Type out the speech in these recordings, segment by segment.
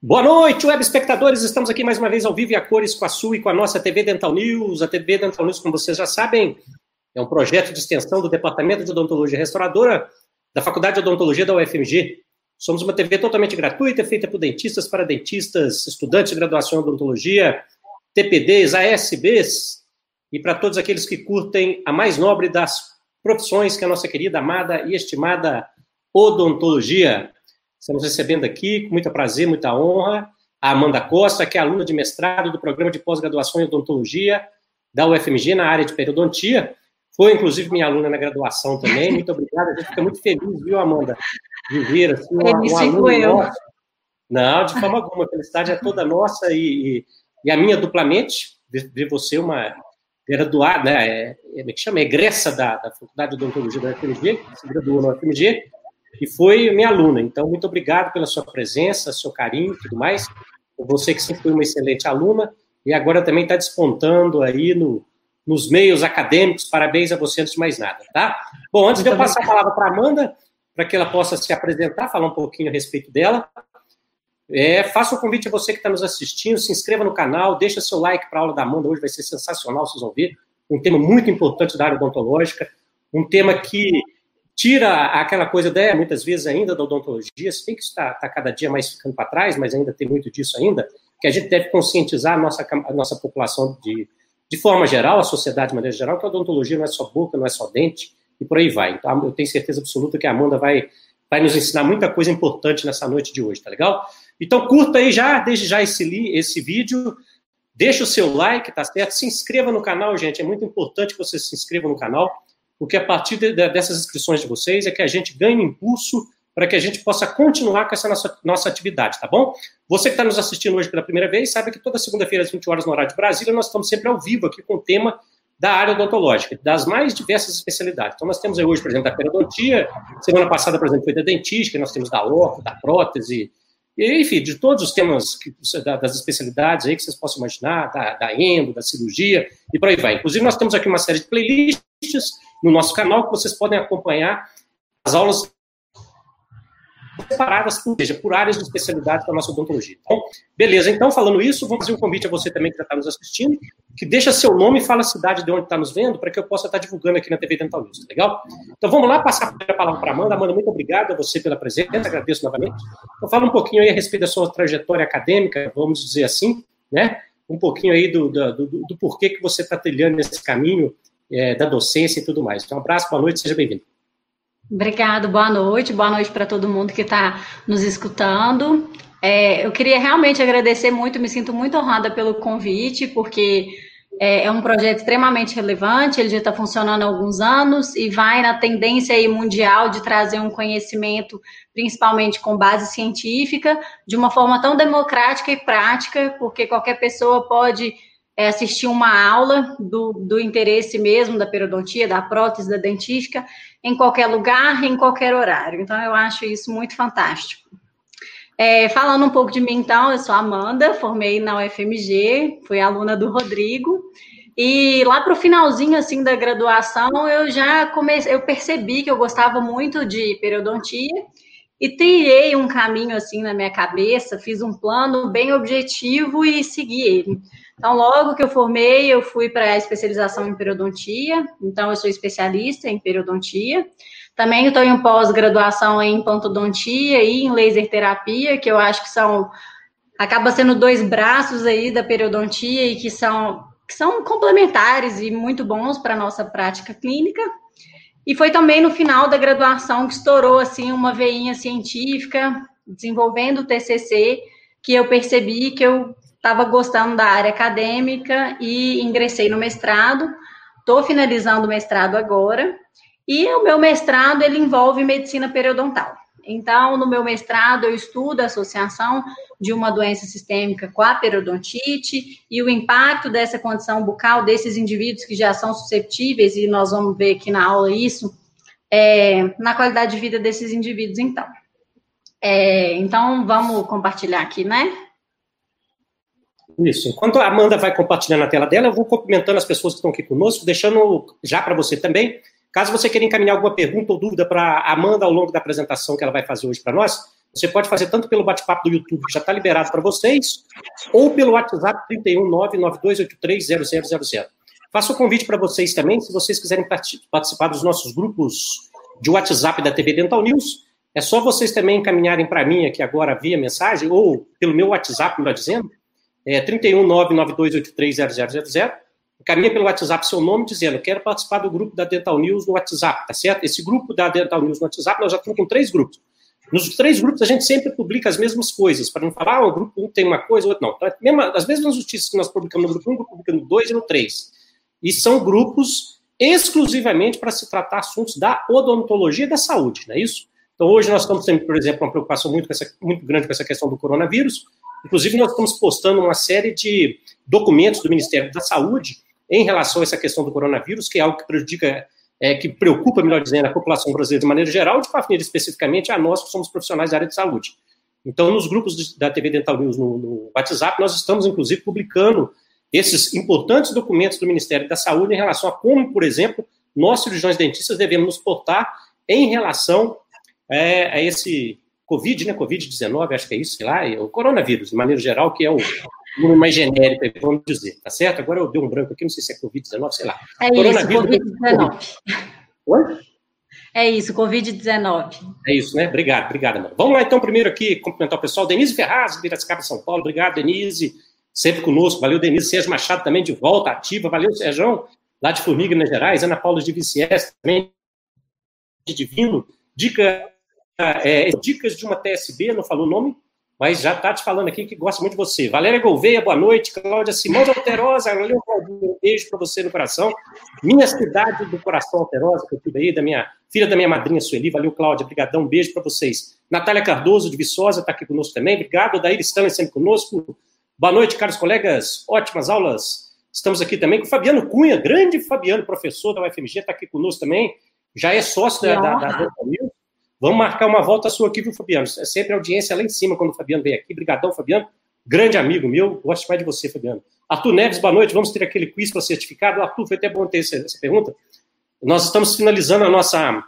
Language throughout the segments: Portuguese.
Boa noite, web espectadores. Estamos aqui mais uma vez ao vivo e a cores com a sua e com a nossa TV Dental News. A TV Dental News, como vocês já sabem, é um projeto de extensão do Departamento de Odontologia Restauradora da Faculdade de Odontologia da UFMG. Somos uma TV totalmente gratuita, feita por dentistas para dentistas, estudantes de graduação em odontologia, TPDs, ASBs e para todos aqueles que curtem a mais nobre das profissões, que é a nossa querida, amada e estimada odontologia. Estamos recebendo aqui, com muito prazer, muita honra, a Amanda Costa, que é aluna de mestrado do programa de pós-graduação em odontologia da UFMG na área de periodontia. Foi, inclusive, minha aluna na graduação também. Muito obrigada. A gente fica muito feliz, viu, Amanda, de ver assim, um, um aluno eu. Não, de forma alguma. A felicidade é toda nossa e, e, e a minha duplamente. Ver você uma graduada, né, é, é, é que chama? Egressa da, da Faculdade de Odontologia da UFMG, se graduou na UFMG, e foi minha aluna. Então, muito obrigado pela sua presença, seu carinho e tudo mais. Você que sempre foi uma excelente aluna e agora também está despontando aí no, nos meios acadêmicos. Parabéns a você antes de mais nada, tá? Bom, antes de eu passar a palavra para a Amanda, para que ela possa se apresentar, falar um pouquinho a respeito dela, é, faça um convite a você que está nos assistindo, se inscreva no canal, deixa seu like para a aula da Amanda, hoje vai ser sensacional, vocês ver. Um tema muito importante da área odontológica, um tema que tira aquela coisa da, muitas vezes ainda da odontologia, se tem que estar tá cada dia mais ficando para trás, mas ainda tem muito disso ainda, que a gente deve conscientizar a nossa, a nossa população de, de forma geral, a sociedade de maneira geral, que a odontologia não é só boca, não é só dente, e por aí vai. Então, eu tenho certeza absoluta que a Amanda vai, vai nos ensinar muita coisa importante nessa noite de hoje, tá legal? Então, curta aí já, desde já esse, esse vídeo, deixa o seu like, tá certo? Se inscreva no canal, gente, é muito importante que você se inscreva no canal, porque a partir de, de, dessas inscrições de vocês é que a gente ganha impulso para que a gente possa continuar com essa nossa, nossa atividade, tá bom? Você que está nos assistindo hoje pela primeira vez, sabe que toda segunda-feira às 20 horas no horário de Brasília, nós estamos sempre ao vivo aqui com o tema da área odontológica, das mais diversas especialidades. Então, nós temos aí hoje, por exemplo, da periodontia, semana passada, por exemplo, foi da dentística, nós temos da orto, da prótese, e, enfim, de todos os temas que, das especialidades aí que vocês possam imaginar, da, da endo, da cirurgia, e por aí vai. Inclusive, nós temos aqui uma série de playlists no nosso canal que vocês podem acompanhar as aulas separadas por, seja, por áreas de especialidade da nossa odontologia. Então, beleza, então, falando isso, vou fazer um convite a você também que já está nos assistindo, que deixa seu nome e fala a cidade de onde está nos vendo, para que eu possa estar tá divulgando aqui na TV Dental News, tá legal? Então, vamos lá, passar a palavra para a Amanda. Amanda, muito obrigado a você pela presença, agradeço novamente. Então, fala um pouquinho aí a respeito da sua trajetória acadêmica, vamos dizer assim, né? Um pouquinho aí do, do, do, do porquê que você está trilhando esse caminho é, da docência e tudo mais. Então, um abraço, boa noite, seja bem-vindo. Obrigado, boa noite, boa noite para todo mundo que está nos escutando. É, eu queria realmente agradecer muito, me sinto muito honrada pelo convite, porque é, é um projeto extremamente relevante, ele já está funcionando há alguns anos e vai na tendência aí mundial de trazer um conhecimento, principalmente com base científica, de uma forma tão democrática e prática, porque qualquer pessoa pode é, assistir uma aula do, do interesse mesmo da periodontia, da prótese, da dentística, em qualquer lugar, em qualquer horário. Então, eu acho isso muito fantástico. É, falando um pouco de mim, então, eu sou Amanda, formei na UFMG, fui aluna do Rodrigo, e lá para o finalzinho assim da graduação, eu já comecei, eu percebi que eu gostava muito de periodontia e trilhei um caminho assim na minha cabeça, fiz um plano bem objetivo e segui ele. Então, logo que eu formei, eu fui para a especialização em periodontia. Então, eu sou especialista em periodontia. Também estou em pós-graduação em implantodontia e em laser terapia, que eu acho que são acaba sendo dois braços aí da periodontia e que são que são complementares e muito bons para nossa prática clínica. E foi também no final da graduação que estourou assim uma veinha científica, desenvolvendo o TCC, que eu percebi que eu estava gostando da área acadêmica e ingressei no mestrado. Estou finalizando o mestrado agora. E o meu mestrado ele envolve medicina periodontal. Então, no meu mestrado, eu estudo a associação de uma doença sistêmica com a periodontite e o impacto dessa condição bucal desses indivíduos que já são susceptíveis, e nós vamos ver aqui na aula isso, é, na qualidade de vida desses indivíduos, então. É, então, vamos compartilhar aqui, né? Isso. Enquanto a Amanda vai compartilhando a tela dela, eu vou cumprimentando as pessoas que estão aqui conosco, deixando já para você também. Caso você queira encaminhar alguma pergunta ou dúvida para a Amanda ao longo da apresentação que ela vai fazer hoje para nós, Você pode fazer tanto pelo bate-papo do YouTube, que já está liberado para vocês, ou pelo WhatsApp 31992830000. Faço o um convite para vocês também, se vocês quiserem participar dos nossos grupos de WhatsApp da TV Dental News, é só vocês também encaminharem para mim aqui agora via mensagem, ou pelo meu WhatsApp, melhor dizendo, é 31992830000. Encaminha pelo WhatsApp seu nome dizendo, quero participar do grupo da Dental News no WhatsApp, tá certo? Esse grupo da Dental News no WhatsApp, nós já estamos com três grupos. Nos três grupos a gente sempre publica as mesmas coisas, para não falar, ah, o grupo um tem uma coisa, o outro não. Então, mesmo, as mesmas notícias que nós publicamos no grupo um, grupo publica no dois e no três. E são grupos exclusivamente para se tratar assuntos da odontologia e da saúde, não é isso? Então, hoje nós estamos tendo, por exemplo, uma preocupação muito, essa, muito grande com essa questão do coronavírus. Inclusive, nós estamos postando uma série de documentos do Ministério da Saúde em relação a essa questão do coronavírus, que é algo que prejudica é, que preocupa, melhor dizendo, a população brasileira de maneira geral, de Fafnir especificamente a nós que somos profissionais da área de saúde. Então, nos grupos da TV Dental News no, no WhatsApp, nós estamos, inclusive, publicando esses importantes documentos do Ministério da Saúde em relação a como, por exemplo, nós, cirurgiões dentistas, devemos nos portar em relação é, a esse Covid, né? Covid-19, acho que é isso, sei lá, o coronavírus, de maneira geral, que é o nome mais genérico, vamos dizer, tá certo? Agora eu dei um branco aqui, não sei se é Covid-19, sei lá. É coronavírus, isso, Covid-19. Oi? É isso, Covid-19. É isso, né? Obrigado, obrigado, mano. Vamos lá, então, primeiro aqui, cumprimentar o pessoal. Denise Ferraz, de Piracicaba, São Paulo. Obrigado, Denise, sempre conosco. Valeu, Denise. Sérgio Machado também de volta, ativa. Valeu, Sérgio, lá de Formiga, Minas Gerais. Ana Paula de Viciés também, de Divino. Dica, é, dicas de uma TSB, não falou o nome? mas já está te falando aqui que gosta muito de você. Valéria Gouveia, boa noite. Cláudia Simão de Alterosa, valeu, um beijo para você no coração. Minha cidade do coração Alterosa, que eu tive aí, da minha filha da minha madrinha Sueli, valeu, Cláudia, brigadão, um beijo para vocês. Natália Cardoso, de Viçosa, está aqui conosco também, obrigado. Daí Stanley sempre conosco. Boa noite, caros colegas, ótimas aulas. Estamos aqui também com o Fabiano Cunha, grande Fabiano, professor da UFMG, está aqui conosco também, já é sócio da, da, da, da Vamos marcar uma volta sua aqui, viu, Fabiano? É sempre audiência lá em cima quando o Fabiano vem aqui. Obrigadão, Fabiano. Grande amigo meu. Gosto mais de você, Fabiano. Arthur Neves, boa noite. Vamos ter aquele quiz para certificado. Arthur, foi até bom ter essa, essa pergunta. Nós estamos finalizando a nossa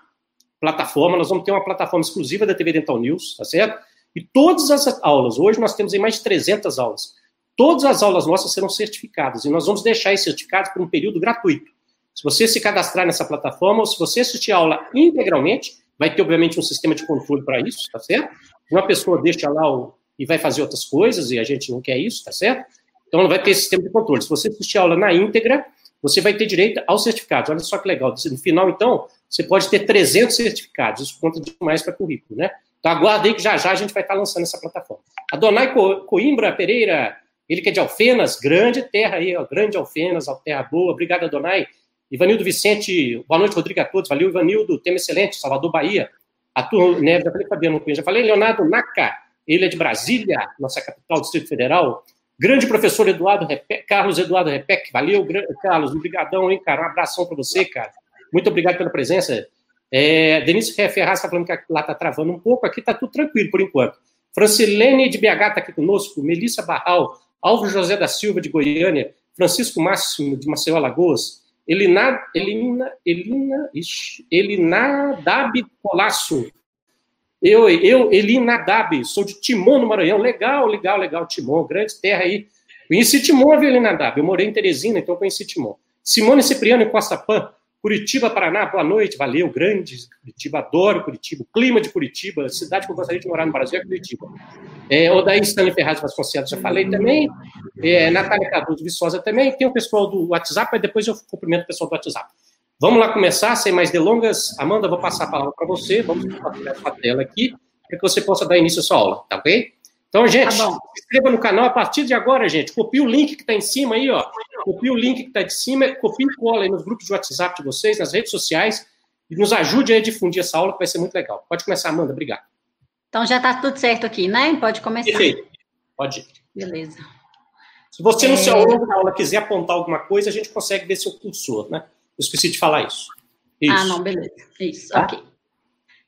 plataforma. Nós vamos ter uma plataforma exclusiva da TV Dental News, tá certo? E todas as aulas, hoje nós temos aí mais de 300 aulas. Todas as aulas nossas serão certificadas e nós vamos deixar esses certificados por um período gratuito. Se você se cadastrar nessa plataforma ou se você assistir a aula integralmente, Vai ter, obviamente, um sistema de controle para isso, tá certo? Uma pessoa deixa lá o, e vai fazer outras coisas, e a gente não quer isso, tá certo? Então, vai ter esse sistema de controle. Se você assistir a aula na íntegra, você vai ter direito aos certificados. Olha só que legal. No final, então, você pode ter 300 certificados. Isso conta demais para currículo, né? Então, aguarda aí que já já a gente vai estar lançando essa plataforma. Adonai Coimbra Pereira, ele que é de Alfenas, grande terra aí, ó, grande Alfenas, terra boa. Obrigado, Adonai. Ivanildo Vicente, boa noite, Rodrigo, a todos. Valeu, Ivanildo, tema excelente, Salvador, Bahia. Arthur Neves, já falei Fabiano Cunha, já falei Leonardo Naca, ele é de Brasília, nossa capital, Distrito Federal. Grande professor Eduardo Repec, Carlos Eduardo Repec, valeu, Carlos, obrigadão, hein, cara, um abração para você, cara. Muito obrigado pela presença. É, Denise Ferraz está falando que lá está travando um pouco, aqui está tudo tranquilo por enquanto. Francilene de BH está aqui conosco, Melissa Barral, Alvo José da Silva de Goiânia, Francisco Máximo de Maceió Alagoas, Elina, Elina, Elina, ixi, Elinadab Colasso. Eu, eu, Elinadab, sou de Timon, no Maranhão. Legal, legal, legal, Timon, grande terra aí. Conheci Timon, viu, Elinadab? Eu morei em Teresina, então conheci Timon. Simone Cipriano em Costa Pan, Curitiba, Paraná, boa noite, valeu, grande Curitiba, adoro Curitiba, clima de Curitiba, cidade que eu gostaria de morar no Brasil é Curitiba. É, o daí Stanley Ferraz Vasconcelos, já falei também, é, Natália Cardoso Viçosa também, tem o pessoal do WhatsApp, mas depois eu cumprimento o pessoal do WhatsApp. Vamos lá começar, sem mais delongas. Amanda, vou passar a palavra para você, vamos compartilhar a tela aqui, para que você possa dar início à sua aula, tá ok? Então, gente, tá se inscreva no canal a partir de agora, gente. Copie o link que está em cima aí, ó. Copie o link que está de cima, copie e cola aí nos grupos de WhatsApp de vocês, nas redes sociais, e nos ajude a difundir essa aula, que vai ser muito legal. Pode começar, Amanda, obrigado. Então já está tudo certo aqui, né? Pode começar. Perfeito. Pode ir. Beleza. Se você, no seu longo da aula, quiser apontar alguma coisa, a gente consegue ver seu cursor, né? Eu esqueci de falar isso. isso. Ah, não, beleza. Isso, tá? ok.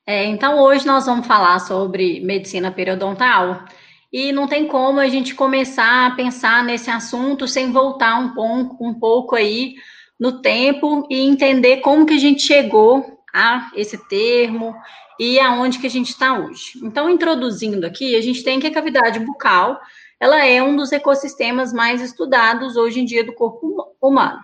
É, então, hoje nós vamos falar sobre medicina periodontal. E não tem como a gente começar a pensar nesse assunto sem voltar um pouco, um pouco aí no tempo e entender como que a gente chegou a esse termo e aonde que a gente está hoje. Então, introduzindo aqui, a gente tem que a cavidade bucal, ela é um dos ecossistemas mais estudados hoje em dia do corpo humano,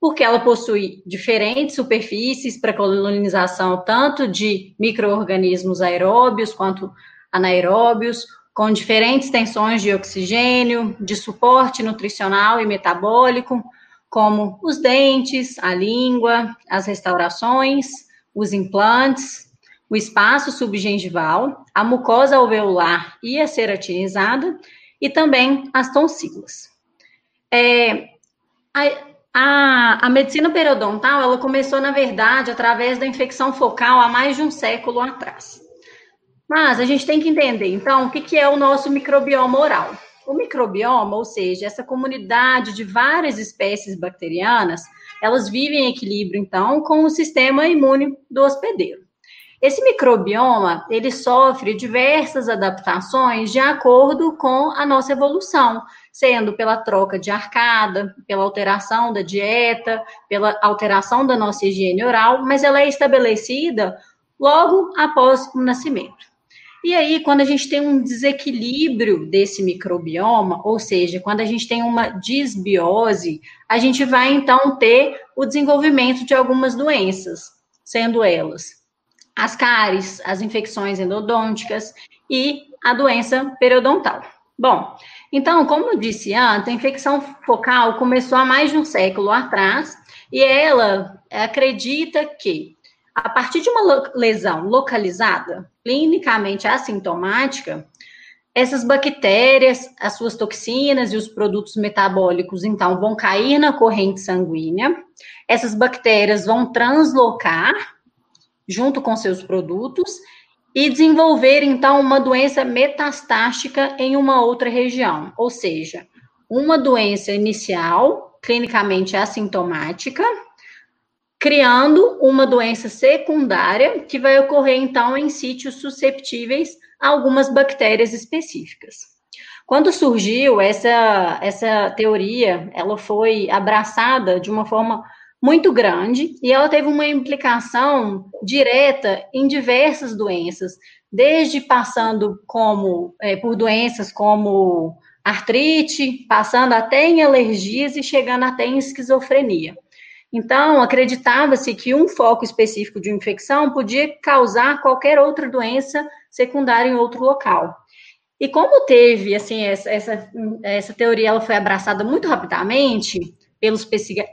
porque ela possui diferentes superfícies para colonização tanto de micro-organismos aeróbios quanto anaeróbios, com diferentes tensões de oxigênio, de suporte nutricional e metabólico, como os dentes, a língua, as restaurações, os implantes, o espaço subgengival, a mucosa alveolar e a ceratinizada, e também as tonsilas. É, a, a, a, medicina periodontal, ela começou, na verdade, através da infecção focal há mais de um século atrás. Mas a gente tem que entender, então, o que, que é o nosso microbioma oral. O microbioma, ou seja, essa comunidade de várias espécies bacterianas, elas vivem em equilíbrio, então, com o sistema imune do hospedeiro. Esse microbioma, ele sofre diversas adaptações de acordo com a nossa evolução, sendo pela troca de arcada, pela alteração da dieta, pela alteração da nossa higiene oral, mas ela é estabelecida logo após o nascimento. E aí, quando a gente tem um desequilíbrio desse microbioma, ou seja, quando a gente tem uma disbiose, a gente vai então ter o desenvolvimento de algumas doenças, sendo elas as cáries, as infecções endodônticas e a doença periodontal. Bom, então, como eu disse antes, a infecção focal começou há mais de um século atrás e ela acredita que a partir de uma lesão localizada, clinicamente assintomática, essas bactérias, as suas toxinas e os produtos metabólicos, então, vão cair na corrente sanguínea. Essas bactérias vão translocar junto com seus produtos e desenvolver, então, uma doença metastática em uma outra região. Ou seja, uma doença inicial, clinicamente assintomática, criando uma doença secundária que vai ocorrer então em sítios susceptíveis a algumas bactérias específicas. Quando surgiu essa essa teoria, ela foi abraçada de uma forma muito grande e ela teve uma implicação direta em diversas doenças, desde passando como é, por doenças como artrite, passando até em alergias e chegando até em esquizofrenia. Então, acreditava-se que um foco específico de infecção podia causar qualquer outra doença secundária em outro local. E como teve, assim, essa, essa, essa teoria ela foi abraçada muito rapidamente pelos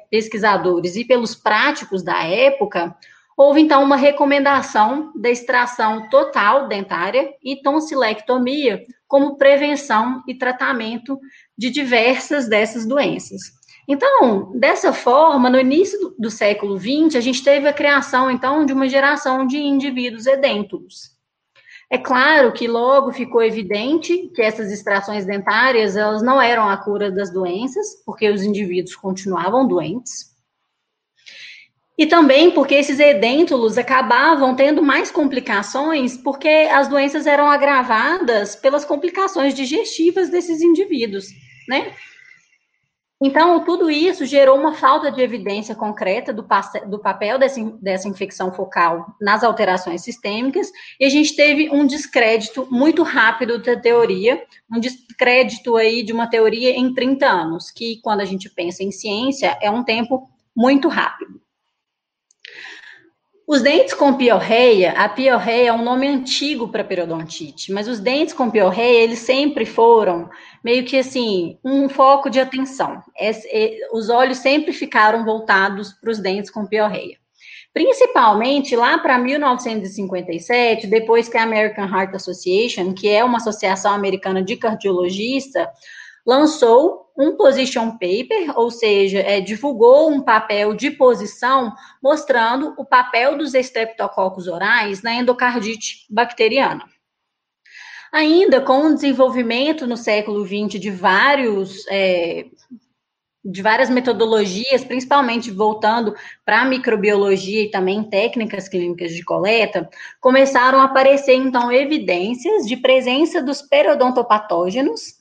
pesquisadores e pelos práticos da época, houve então uma recomendação da extração total dentária e tonsilectomia como prevenção e tratamento de diversas dessas doenças. Então, dessa forma, no início do, do século XX, a gente teve a criação, então, de uma geração de indivíduos edêntulos. É claro que logo ficou evidente que essas extrações dentárias, elas não eram a cura das doenças, porque os indivíduos continuavam doentes. E também porque esses edêntulos acabavam tendo mais complicações, porque as doenças eram agravadas pelas complicações digestivas desses indivíduos, né? Então, tudo isso gerou uma falta de evidência concreta do, do papel dessa, dessa infecção focal nas alterações sistêmicas, e a gente teve um descrédito muito rápido da teoria, um descrédito aí de uma teoria em 30 anos, que quando a gente pensa em ciência, é um tempo muito rápido. Os dentes com piorreia, a piorreia é um nome antigo para periodontite, mas os dentes com piorreia, eles sempre foram meio que assim, um foco de atenção. os olhos sempre ficaram voltados para os dentes com piorreia. Principalmente lá para 1957, depois que a American Heart Association, que é uma associação americana de cardiologista, lançou um position paper, ou seja, é, divulgou um papel de posição mostrando o papel dos estreptococcus orais na endocardite bacteriana. Ainda com o desenvolvimento no século XX de vários é, de várias metodologias, principalmente voltando para a microbiologia e também técnicas clínicas de coleta, começaram a aparecer então evidências de presença dos periodontopatógenos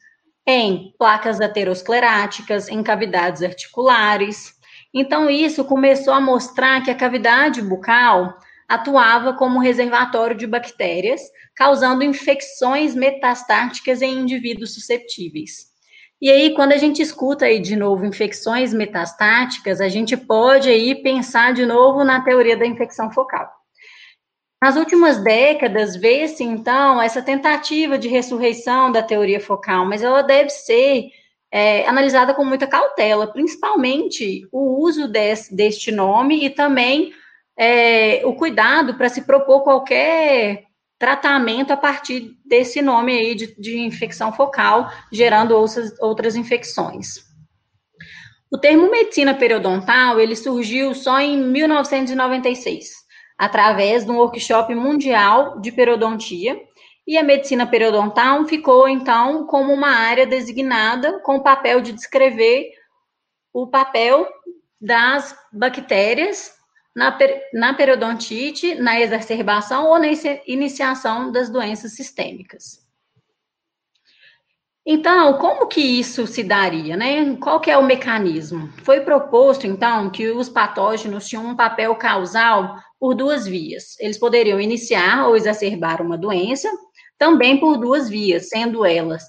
em placas ateroscleráticas, em cavidades articulares. Então, isso começou a mostrar que a cavidade bucal atuava como reservatório de bactérias, causando infecções metastáticas em indivíduos susceptíveis. E aí, quando a gente escuta aí de novo infecções metastáticas, a gente pode aí pensar de novo na teoria da infecção focal. Nas últimas décadas, vê-se então essa tentativa de ressurreição da teoria focal, mas ela deve ser é, analisada com muita cautela, principalmente o uso desse, deste nome e também é, o cuidado para se propor qualquer tratamento a partir desse nome aí de, de infecção focal, gerando outras, outras infecções. O termo medicina periodontal, ele surgiu só em 1996, através de um workshop mundial de periodontia, e a medicina periodontal ficou, então, como uma área designada com o papel de descrever o papel das bactérias na, na periodontite, na exacerbação ou na iniciação das doenças sistêmicas. Então, como que isso se daria, né? Qual que é o mecanismo? Foi proposto, então, que os patógenos tinham um papel causal por duas vias. Eles poderiam iniciar ou exacerbar uma doença, também por duas vias, sendo elas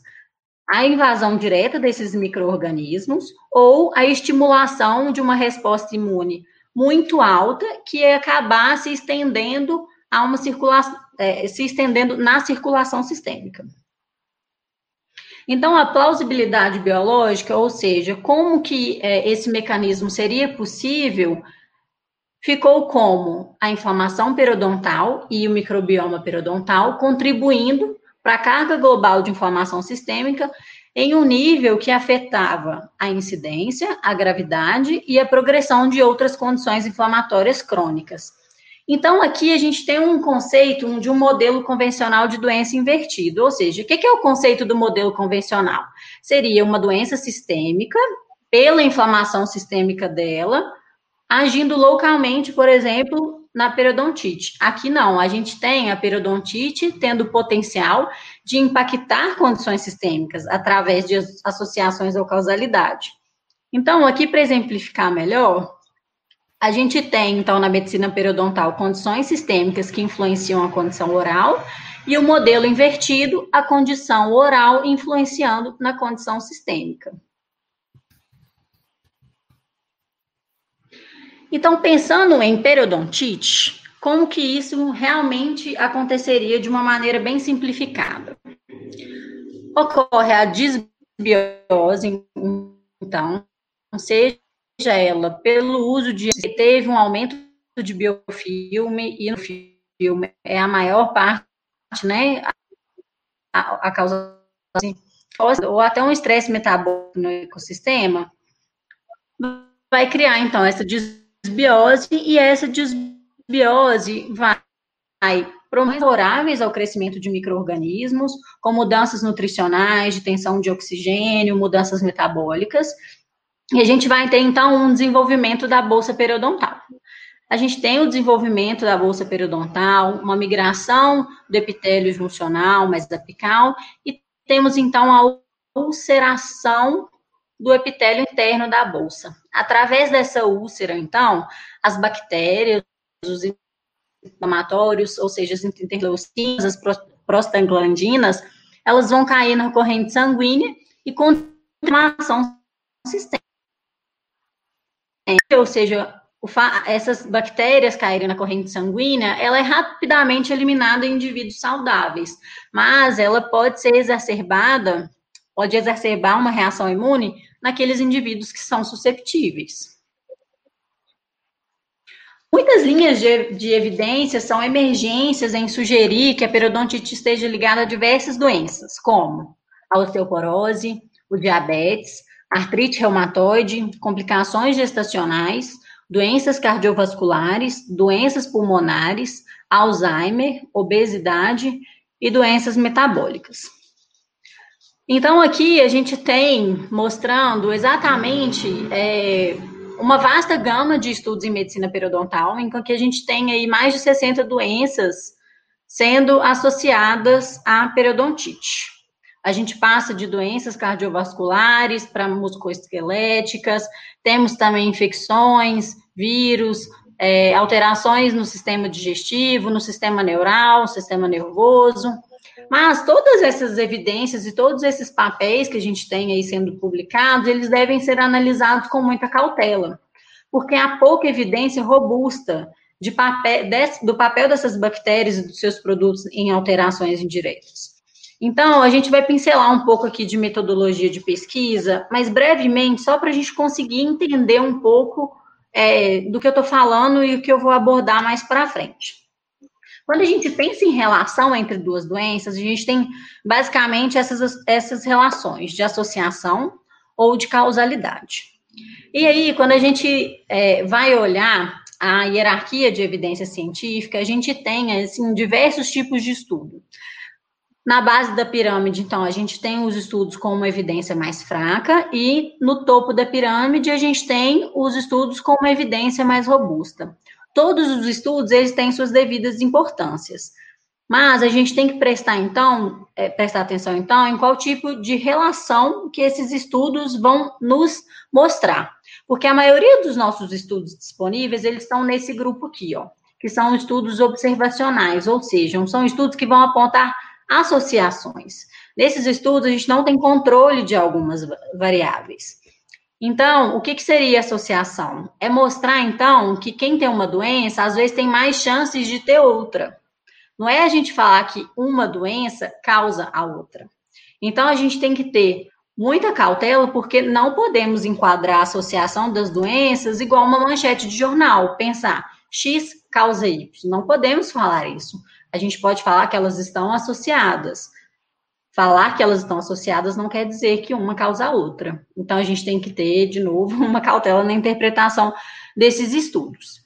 a invasão direta desses micro-organismos ou a estimulação de uma resposta imune muito alta que acabar se estendendo a uma circulação, é, se estendendo na circulação sistêmica. Então, a plausibilidade biológica, ou seja, como que é, esse mecanismo seria possível, ficou como a inflamação periodontal e o microbioma periodontal contribuindo para a carga global de inflamação sistêmica em um nível que afetava a incidência, a gravidade e a progressão de outras condições inflamatórias crônicas. Então, aqui a gente tem um conceito de um modelo convencional de doença invertido, ou seja, o que é o conceito do modelo convencional? Seria uma doença sistêmica, pela inflamação sistêmica dela, agindo localmente, por exemplo, na periodontite. Aqui não, a gente tem a periodontite tendo potencial de impactar condições sistêmicas através de associações ou causalidade. Então, aqui para exemplificar melhor, a gente tem, então, na medicina periodontal, condições sistêmicas que influenciam a condição oral e o modelo invertido, a condição oral influenciando na condição sistêmica. Então, pensando em periodontite, como que isso realmente aconteceria de uma maneira bem simplificada? Ocorre a disbiose, então, seja ela pelo uso de teve um aumento de biofilme e no filme é a maior parte, né, a, a causa assim, ou até um estresse metabólico no ecossistema, vai criar então essa desbiose e essa desbiose vai, favoráveis ao crescimento de micro-organismos, com mudanças nutricionais, de tensão de oxigênio, mudanças metabólicas, e a gente vai ter, então, um desenvolvimento da bolsa periodontal. A gente tem o desenvolvimento da bolsa periodontal, uma migração do epitélio juncional mais apical, e temos, então, a ulceração do epitélio interno da bolsa. Através dessa úlcera, então, as bactérias, os inflamatórios, ou seja, as interleucinas, as prostaglandinas, elas vão cair na corrente sanguínea e continuação sistêmica. Ou seja, essas bactérias caírem na corrente sanguínea, ela é rapidamente eliminada em indivíduos saudáveis, mas ela pode ser exacerbada, pode exacerbar uma reação imune naqueles indivíduos que são susceptíveis. Muitas linhas de, de evidência são emergências em sugerir que a periodontite esteja ligada a diversas doenças, como a osteoporose, o diabetes, artrite reumatoide, complicações gestacionais, doenças cardiovasculares, doenças pulmonares, Alzheimer, obesidade e doenças metabólicas. Então, aqui a gente tem mostrando exatamente é, uma vasta gama de estudos em medicina periodontal, em que a gente tem aí mais de 60 doenças sendo associadas à periodontite. A gente passa de doenças cardiovasculares para musculoesqueléticas, temos também infecções, vírus, é, alterações no sistema digestivo, no sistema neural, sistema nervoso. Mas todas essas evidências e todos esses papéis que a gente tem aí sendo publicados, eles devem ser analisados com muita cautela, porque há pouca evidência robusta de papel, desse, do papel dessas bactérias e dos seus produtos em alterações indiretas. Então, a gente vai pincelar um pouco aqui de metodologia de pesquisa, mas brevemente, só para a gente conseguir entender um pouco é, do que eu estou falando e o que eu vou abordar mais para frente. Quando a gente pensa em relação entre duas doenças, a gente tem basicamente essas, essas relações de associação ou de causalidade. E aí, quando a gente é, vai olhar a hierarquia de evidência científica, a gente tem assim, diversos tipos de estudo. Na base da pirâmide, então, a gente tem os estudos com uma evidência mais fraca, e no topo da pirâmide, a gente tem os estudos com uma evidência mais robusta. Todos os estudos, eles têm suas devidas importâncias. Mas a gente tem que prestar, então, é, prestar atenção, então, em qual tipo de relação que esses estudos vão nos mostrar. Porque a maioria dos nossos estudos disponíveis, eles estão nesse grupo aqui, ó, que são estudos observacionais, ou seja, são estudos que vão apontar associações. Nesses estudos, a gente não tem controle de algumas variáveis. Então, o que, que seria associação? É mostrar, então, que quem tem uma doença, às vezes tem mais chances de ter outra. Não é a gente falar que uma doença causa a outra. Então, a gente tem que ter muita cautela, porque não podemos enquadrar a associação das doenças igual uma manchete de jornal, pensar X causa Y. Não podemos falar isso a gente pode falar que elas estão associadas. Falar que elas estão associadas não quer dizer que uma causa a outra. Então, a gente tem que ter, de novo, uma cautela na interpretação desses estudos.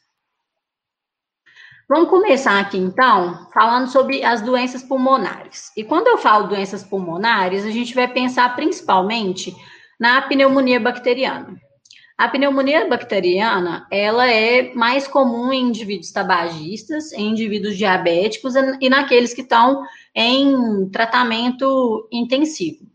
Vamos começar aqui, então, falando sobre as doenças pulmonares. E quando eu falo doenças pulmonares, a gente vai pensar principalmente na pneumonia bacteriana. A pneumonia bacteriana, ela é mais comum em indivíduos tabagistas, em indivíduos diabéticos e naqueles que estão em tratamento intensivo.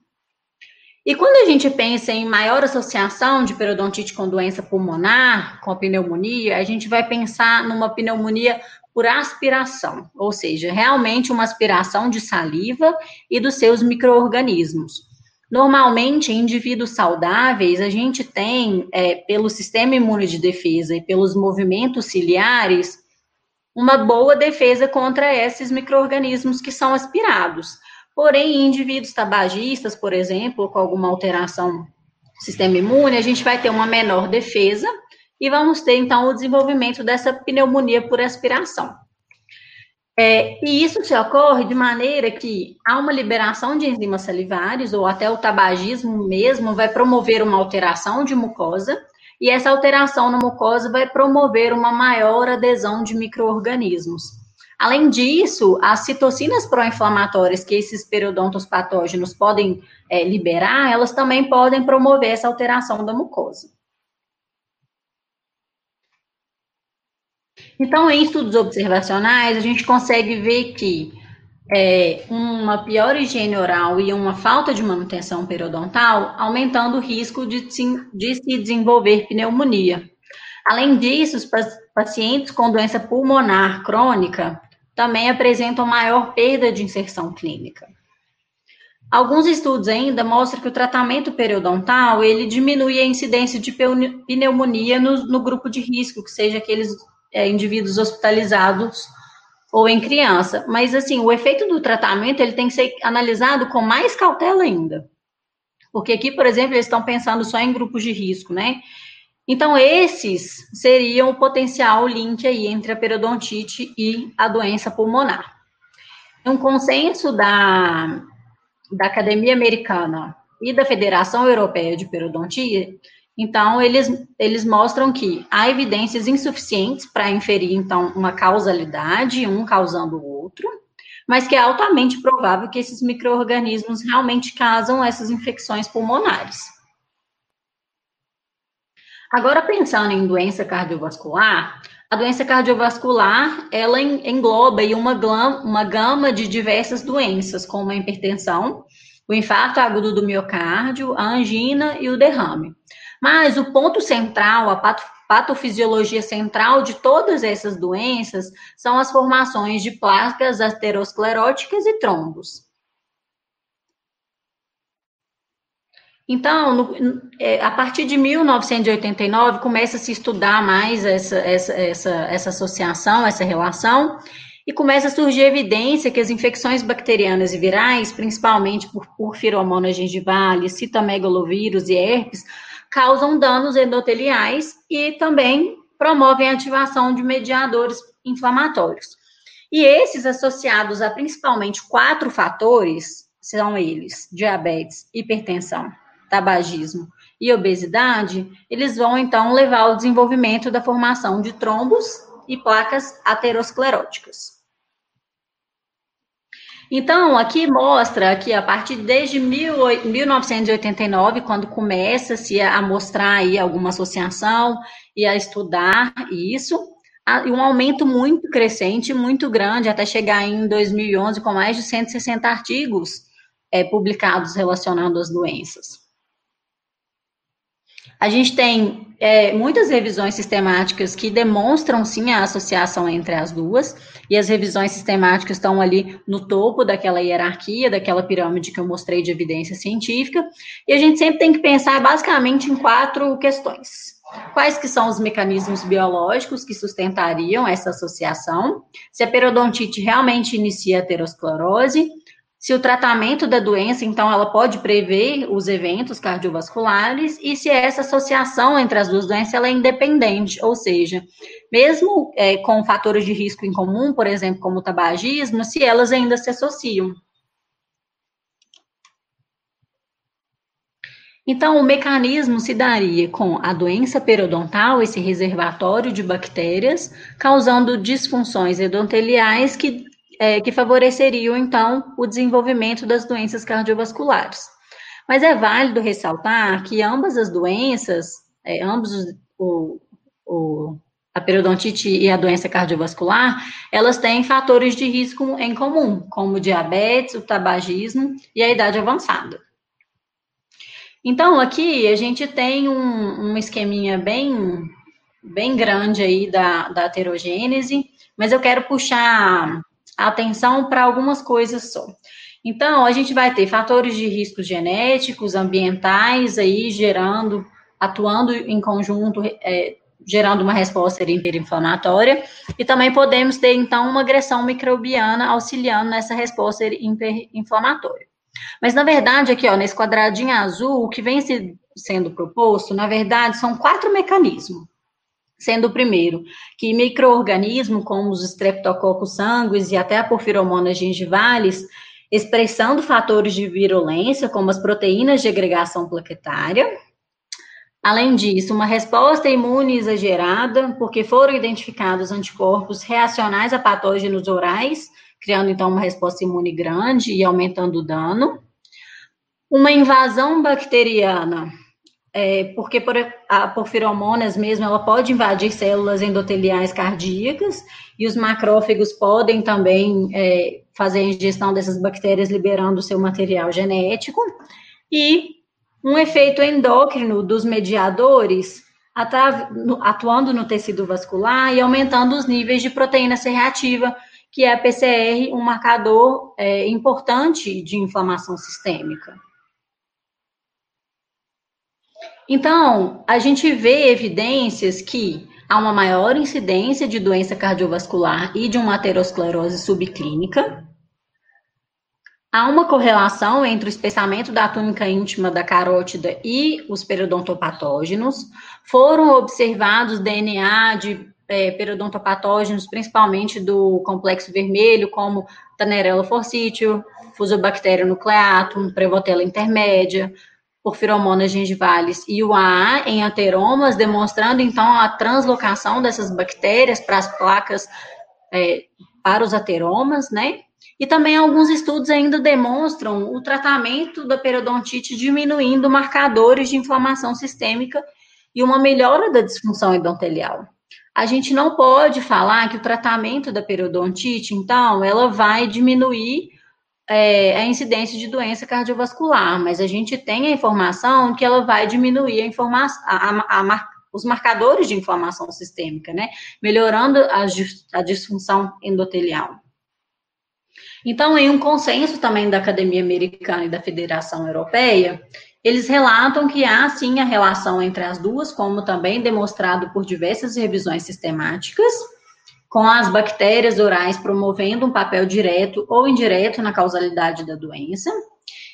E quando a gente pensa em maior associação de periodontite com doença pulmonar, com a pneumonia, a gente vai pensar numa pneumonia por aspiração, ou seja, realmente uma aspiração de saliva e dos seus micro-organismos. Normalmente, em indivíduos saudáveis, a gente tem, é, pelo sistema imune de defesa e pelos movimentos ciliares, uma boa defesa contra esses micro-organismos que são aspirados. Porém, em indivíduos tabagistas, por exemplo, com alguma alteração do sistema imune, a gente vai ter uma menor defesa e vamos ter, então, o desenvolvimento dessa pneumonia por aspiração. É, e isso se ocorre de maneira que há uma liberação de enzimas salivares, ou até o tabagismo mesmo vai promover uma alteração de mucosa, e essa alteração na mucosa vai promover uma maior adesão de micro-organismos. Além disso, as citocinas pró-inflamatórias que esses periodontos patógenos podem é, liberar, elas também podem promover essa alteração da mucosa. Então, em estudos observacionais, a gente consegue ver que é, uma pior higiene oral e uma falta de manutenção periodontal, aumentando o risco de, de se desenvolver pneumonia. Além disso, os pacientes com doença pulmonar crônica também apresentam maior perda de inserção clínica. Alguns estudos ainda mostram que o tratamento periodontal ele diminui a incidência de pneumonia no, no grupo de risco, que seja aqueles é, indivíduos hospitalizados ou em criança. Mas, assim, o efeito do tratamento, ele tem que ser analisado com mais cautela ainda. Porque aqui, por exemplo, eles estão pensando só em grupos de risco, né? Então, esses seriam o potencial link aí entre a periodontite e a doença pulmonar. Um consenso da, da Academia Americana e da Federação Europeia de Periodontia então, eles, eles mostram que há evidências insuficientes para inferir, então, uma causalidade, um causando o outro, mas que é altamente provável que esses micro-organismos realmente causam essas infecções pulmonares. Agora, pensando em doença cardiovascular, a doença cardiovascular, ela engloba uma, uma gama de diversas doenças, como a hipertensão, o infarto agudo do miocárdio, a angina e o derrame. Mas o ponto central, a patofisiologia central de todas essas doenças são as formações de placas ateroscleróticas e trombos. Então, no, é, a partir de 1989, começa a se estudar mais essa, essa, essa, essa associação, essa relação, e começa a surgir evidência que as infecções bacterianas e virais, principalmente por porfiromonas gengivale, citomegalovírus e herpes, causam danos endoteliais e também promovem a ativação de mediadores inflamatórios. E esses associados a principalmente quatro fatores são eles: diabetes, hipertensão, tabagismo e obesidade, eles vão então levar ao desenvolvimento da formação de trombos e placas ateroscleróticas. Então, aqui mostra que a partir desde 1989, quando começa-se a mostrar aí alguma associação e a estudar isso, um aumento muito crescente, muito grande, até chegar em 2011 com mais de 160 artigos é, publicados relacionando as doenças. A gente tem é, muitas revisões sistemáticas que demonstram sim a associação entre as duas, e as revisões sistemáticas estão ali no topo daquela hierarquia, daquela pirâmide que eu mostrei de evidência científica, e a gente sempre tem que pensar basicamente em quatro questões. Quais que são os mecanismos biológicos que sustentariam essa associação? Se a periodontite realmente inicia a aterosclerose, se o tratamento da doença, então, ela pode prever os eventos cardiovasculares e se essa associação entre as duas doenças ela é independente, ou seja, mesmo é, com fatores de risco em comum, por exemplo, como o tabagismo, se elas ainda se associam. Então, o mecanismo se daria com a doença periodontal, esse reservatório de bactérias, causando disfunções endoteliais que é, que favoreceriam, então, o desenvolvimento das doenças cardiovasculares. Mas é válido ressaltar que ambas as doenças, é, ambos os, o, o, a periodontite e a doença cardiovascular, elas têm fatores de risco em comum, como diabetes, o tabagismo e a idade avançada. Então, aqui a gente tem um, um esqueminha bem, bem grande aí da, da heterogênese, mas eu quero puxar atenção para algumas coisas só. Então, a gente vai ter fatores de riscos genéticos, ambientais, aí gerando, atuando em conjunto, é, gerando uma resposta hiperinflamatória, e também podemos ter, então, uma agressão microbiana auxiliando nessa resposta hiperinflamatória. Mas, na verdade, aqui, ó, nesse quadradinho azul, o que vem se, sendo proposto, na verdade, são quatro mecanismos sendo o primeiro que microorganismos como os streptococcus sanguis e até a porfiromonas gingivales, expressando fatores de virulência, como as proteínas de agregação plaquetária. Além disso, uma resposta imune exagerada, porque foram identificados anticorpos reacionais a patógenos orais, criando então uma resposta imune grande e aumentando o dano. Uma invasão bacteriana, é, porque por, a porfiromonas mesmo, ela pode invadir células endoteliais cardíacas, e os macrófagos podem também é, fazer a ingestão dessas bactérias, liberando o seu material genético, e um efeito endócrino dos mediadores, atuando no tecido vascular e aumentando os níveis de proteína C reativa, que é a PCR, um marcador é, importante de inflamação sistêmica. Então, a gente vê evidências que há uma maior incidência de doença cardiovascular e de uma aterosclerose subclínica. Há uma correlação entre o espessamento da túnica íntima da carótida e os periodontopatógenos. Foram observados DNA de é, periodontopatógenos, principalmente do complexo vermelho, como Tanerella forsythia, Fusobacterium nucleatum, Prevotella intermédia, porfiromonas gengivales e o AA em ateromas, demonstrando então a translocação dessas bactérias para as placas é, para os ateromas, né? E também alguns estudos ainda demonstram o tratamento da periodontite diminuindo marcadores de inflamação sistêmica e uma melhora da disfunção endotelial. A gente não pode falar que o tratamento da periodontite, então, ela vai diminuir é, a incidência de doença cardiovascular, mas a gente tem a informação que ela vai diminuir a a, a, a, os marcadores de inflamação sistêmica, né? Melhorando a, a disfunção endotelial. Então, em um consenso também da Academia Americana e da Federação Europeia, eles relatam que há sim a relação entre as duas, como também demonstrado por diversas revisões sistemáticas, com as bactérias orais promovendo um papel direto ou indireto na causalidade da doença,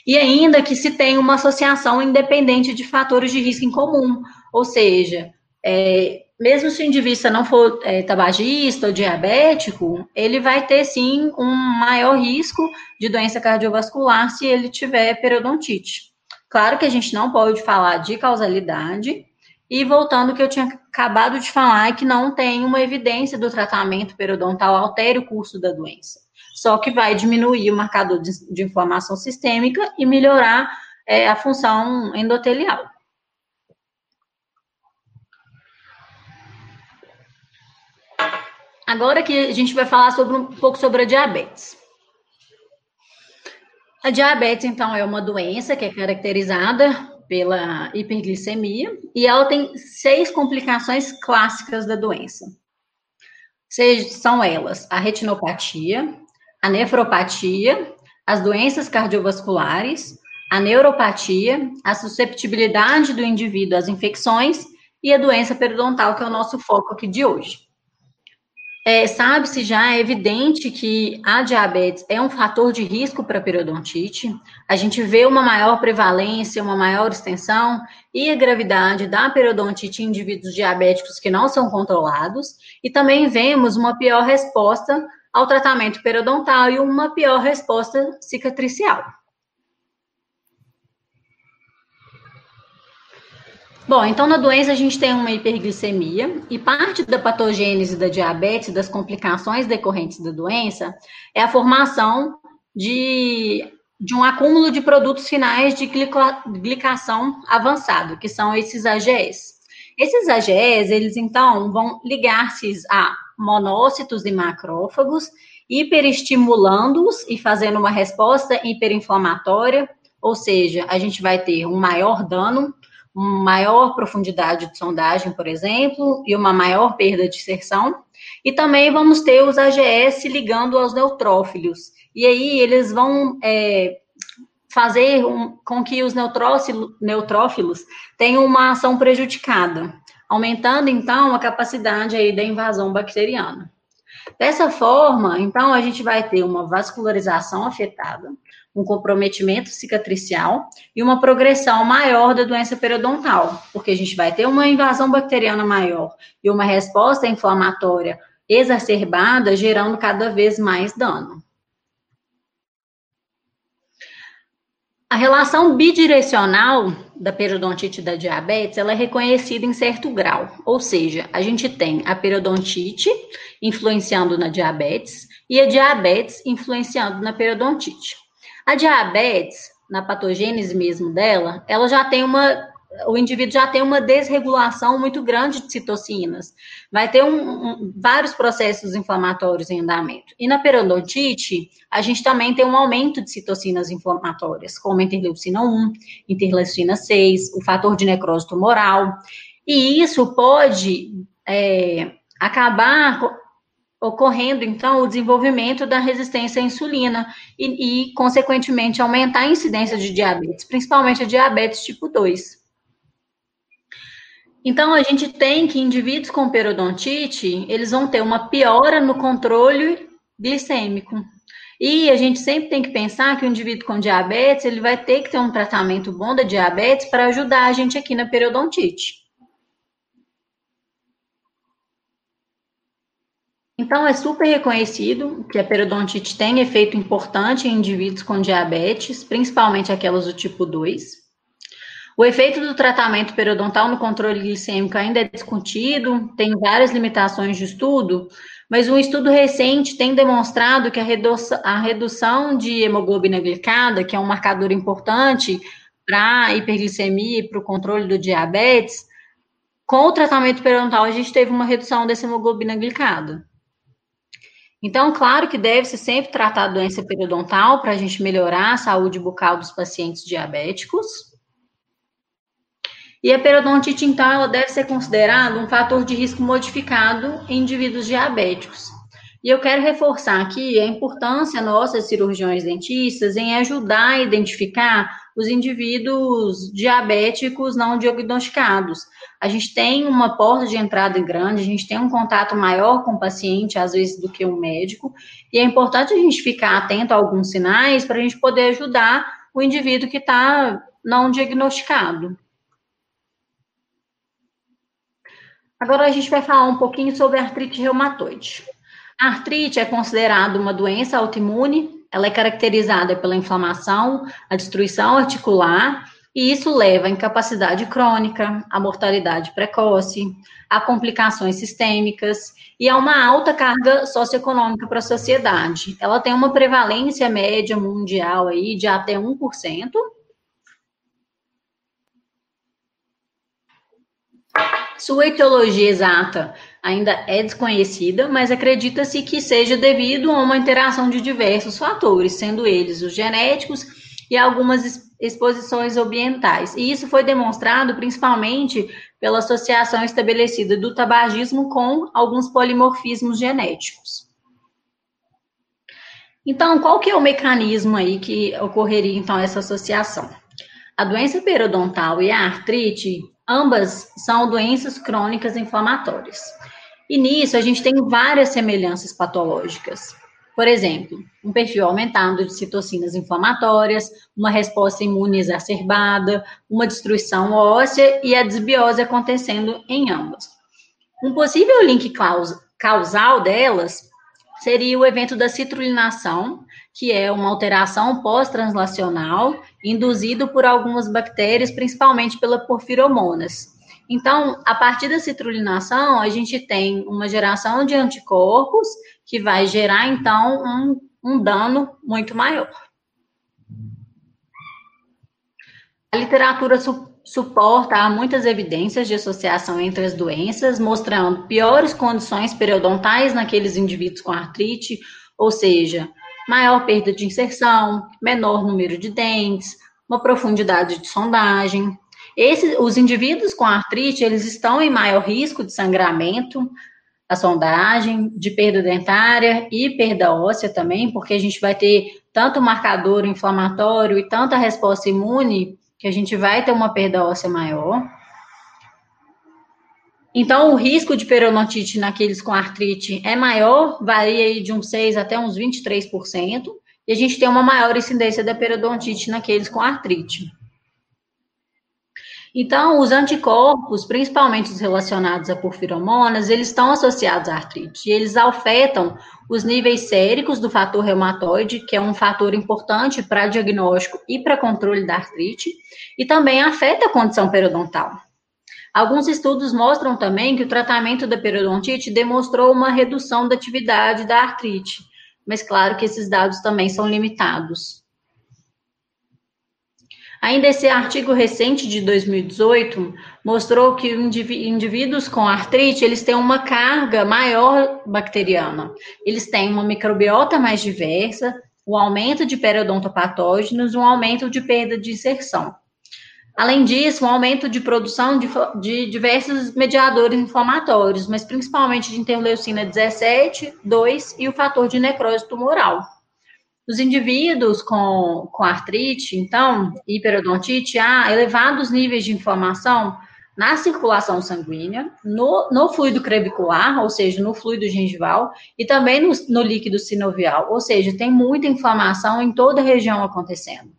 e ainda que se tem uma associação independente de fatores de risco em comum, ou seja, é, mesmo se o indivíduo não for é, tabagista ou diabético, ele vai ter sim um maior risco de doença cardiovascular se ele tiver periodontite. Claro que a gente não pode falar de causalidade, e voltando ao que eu tinha acabado de falar, é que não tem uma evidência do tratamento periodontal altere o curso da doença. Só que vai diminuir o marcador de, de inflamação sistêmica e melhorar é, a função endotelial. Agora que a gente vai falar sobre um pouco sobre a diabetes. A diabetes, então, é uma doença que é caracterizada pela hiperglicemia e ela tem seis complicações clássicas da doença. são elas a retinopatia, a nefropatia, as doenças cardiovasculares, a neuropatia, a susceptibilidade do indivíduo às infecções e a doença periodontal, que é o nosso foco aqui de hoje. É, Sabe-se já, é evidente que a diabetes é um fator de risco para periodontite. A gente vê uma maior prevalência, uma maior extensão e a gravidade da periodontite em indivíduos diabéticos que não são controlados. E também vemos uma pior resposta ao tratamento periodontal e uma pior resposta cicatricial. Bom, então na doença a gente tem uma hiperglicemia e parte da patogênese da diabetes, das complicações decorrentes da doença, é a formação de, de um acúmulo de produtos finais de glicação avançado, que são esses AGEs. Esses AGEs, eles então vão ligar-se a monócitos e macrófagos, hiperestimulando-os e fazendo uma resposta hiperinflamatória, ou seja, a gente vai ter um maior dano maior profundidade de sondagem, por exemplo, e uma maior perda de inserção. E também vamos ter os AGS ligando aos neutrófilos. E aí eles vão é, fazer um, com que os neutrófilos tenham uma ação prejudicada, aumentando então a capacidade aí da invasão bacteriana. Dessa forma, então, a gente vai ter uma vascularização afetada, um comprometimento cicatricial e uma progressão maior da doença periodontal, porque a gente vai ter uma invasão bacteriana maior e uma resposta inflamatória exacerbada, gerando cada vez mais dano. A relação bidirecional da periodontite e da diabetes, ela é reconhecida em certo grau, ou seja, a gente tem a periodontite influenciando na diabetes e a diabetes influenciando na periodontite. A diabetes, na patogênese mesmo dela, ela já tem uma. O indivíduo já tem uma desregulação muito grande de citocinas. Vai ter um, um, vários processos inflamatórios em andamento. E na periodontite, a gente também tem um aumento de citocinas inflamatórias, como interleucina 1, interleucina 6, o fator de necrose tumoral. E isso pode é, acabar ocorrendo, então, o desenvolvimento da resistência à insulina e, e, consequentemente, aumentar a incidência de diabetes, principalmente a diabetes tipo 2. Então, a gente tem que indivíduos com periodontite, eles vão ter uma piora no controle glicêmico. E a gente sempre tem que pensar que o indivíduo com diabetes, ele vai ter que ter um tratamento bom da diabetes para ajudar a gente aqui na periodontite. Então, é super reconhecido que a periodontite tem efeito importante em indivíduos com diabetes, principalmente aquelas do tipo 2. O efeito do tratamento periodontal no controle glicêmico ainda é discutido, tem várias limitações de estudo, mas um estudo recente tem demonstrado que a redução, a redução de hemoglobina glicada, que é um marcador importante para a hiperglicemia e para o controle do diabetes, com o tratamento periodontal a gente teve uma redução dessa hemoglobina glicada. Então, claro que deve-se sempre tratar a doença periodontal para a gente melhorar a saúde bucal dos pacientes diabéticos. E a periodontite, então, ela deve ser considerada um fator de risco modificado em indivíduos diabéticos. E eu quero reforçar aqui a importância nossa, cirurgiões dentistas, em ajudar a identificar os indivíduos diabéticos não diagnosticados. A gente tem uma porta de entrada grande, a gente tem um contato maior com o paciente, às vezes, do que o um médico, e é importante a gente ficar atento a alguns sinais para a gente poder ajudar o indivíduo que está não diagnosticado. Agora a gente vai falar um pouquinho sobre artrite reumatoide. A artrite é considerada uma doença autoimune, ela é caracterizada pela inflamação, a destruição articular, e isso leva à incapacidade crônica, à mortalidade precoce, a complicações sistêmicas e a uma alta carga socioeconômica para a sociedade. Ela tem uma prevalência média mundial aí de até 1%. Sua etiologia exata ainda é desconhecida, mas acredita-se que seja devido a uma interação de diversos fatores, sendo eles os genéticos e algumas exposições ambientais. E isso foi demonstrado principalmente pela associação estabelecida do tabagismo com alguns polimorfismos genéticos. Então, qual que é o mecanismo aí que ocorreria então essa associação? A doença periodontal e a artrite, ambas são doenças crônicas inflamatórias. E nisso a gente tem várias semelhanças patológicas. Por exemplo, um perfil aumentado de citocinas inflamatórias, uma resposta imune exacerbada, uma destruição óssea e a desbiose acontecendo em ambas. Um possível link causal delas seria o evento da citrulinação, que é uma alteração pós-translacional induzido por algumas bactérias, principalmente pela porfiromonas. Então, a partir da citrulinação, a gente tem uma geração de anticorpos que vai gerar, então, um, um dano muito maior. A literatura su suporta há muitas evidências de associação entre as doenças, mostrando piores condições periodontais naqueles indivíduos com artrite, ou seja, maior perda de inserção, menor número de dentes, uma profundidade de sondagem, esse, os indivíduos com artrite, eles estão em maior risco de sangramento, a sondagem, de perda dentária e perda óssea também, porque a gente vai ter tanto marcador inflamatório e tanta resposta imune que a gente vai ter uma perda óssea maior. Então, o risco de periodontite naqueles com artrite é maior, varia de uns 6 até uns 23%, e a gente tem uma maior incidência da periodontite naqueles com artrite. Então, os anticorpos, principalmente os relacionados a porfiromonas, eles estão associados à artrite. E eles afetam os níveis séricos do fator reumatoide, que é um fator importante para diagnóstico e para controle da artrite, e também afeta a condição periodontal. Alguns estudos mostram também que o tratamento da periodontite demonstrou uma redução da atividade da artrite, mas claro que esses dados também são limitados. Ainda esse artigo recente de 2018 mostrou que indivíduos com artrite, eles têm uma carga maior bacteriana. Eles têm uma microbiota mais diversa, um aumento de periodontopatógenos, um aumento de perda de inserção. Além disso, um aumento de produção de, de diversos mediadores inflamatórios, mas principalmente de interleucina 17, 2 e o fator de necrose tumoral. Os indivíduos com, com artrite, então, hiperodontite, há elevados níveis de inflamação na circulação sanguínea, no, no fluido crevicular, ou seja, no fluido gengival, e também no, no líquido sinovial, ou seja, tem muita inflamação em toda a região acontecendo.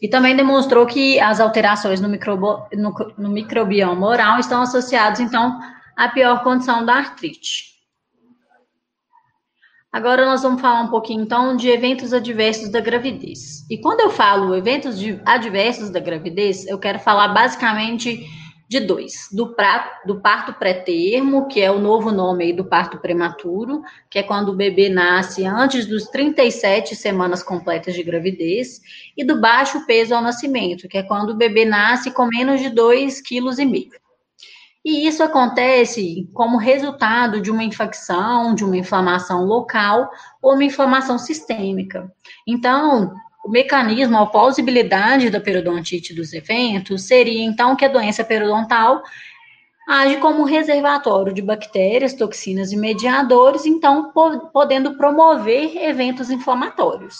E também demonstrou que as alterações no, microbo, no, no microbioma oral estão associadas, então, à pior condição da artrite. Agora nós vamos falar um pouquinho então de eventos adversos da gravidez. E quando eu falo eventos adversos da gravidez, eu quero falar basicamente de dois: do, pra, do parto pré-termo, que é o novo nome do parto prematuro, que é quando o bebê nasce antes dos 37 semanas completas de gravidez, e do baixo peso ao nascimento, que é quando o bebê nasce com menos de 2,5 kg. E isso acontece como resultado de uma infecção, de uma inflamação local ou uma inflamação sistêmica. Então, o mecanismo, a plausibilidade da periodontite dos eventos seria, então, que a doença periodontal age como reservatório de bactérias, toxinas e mediadores, então podendo promover eventos inflamatórios.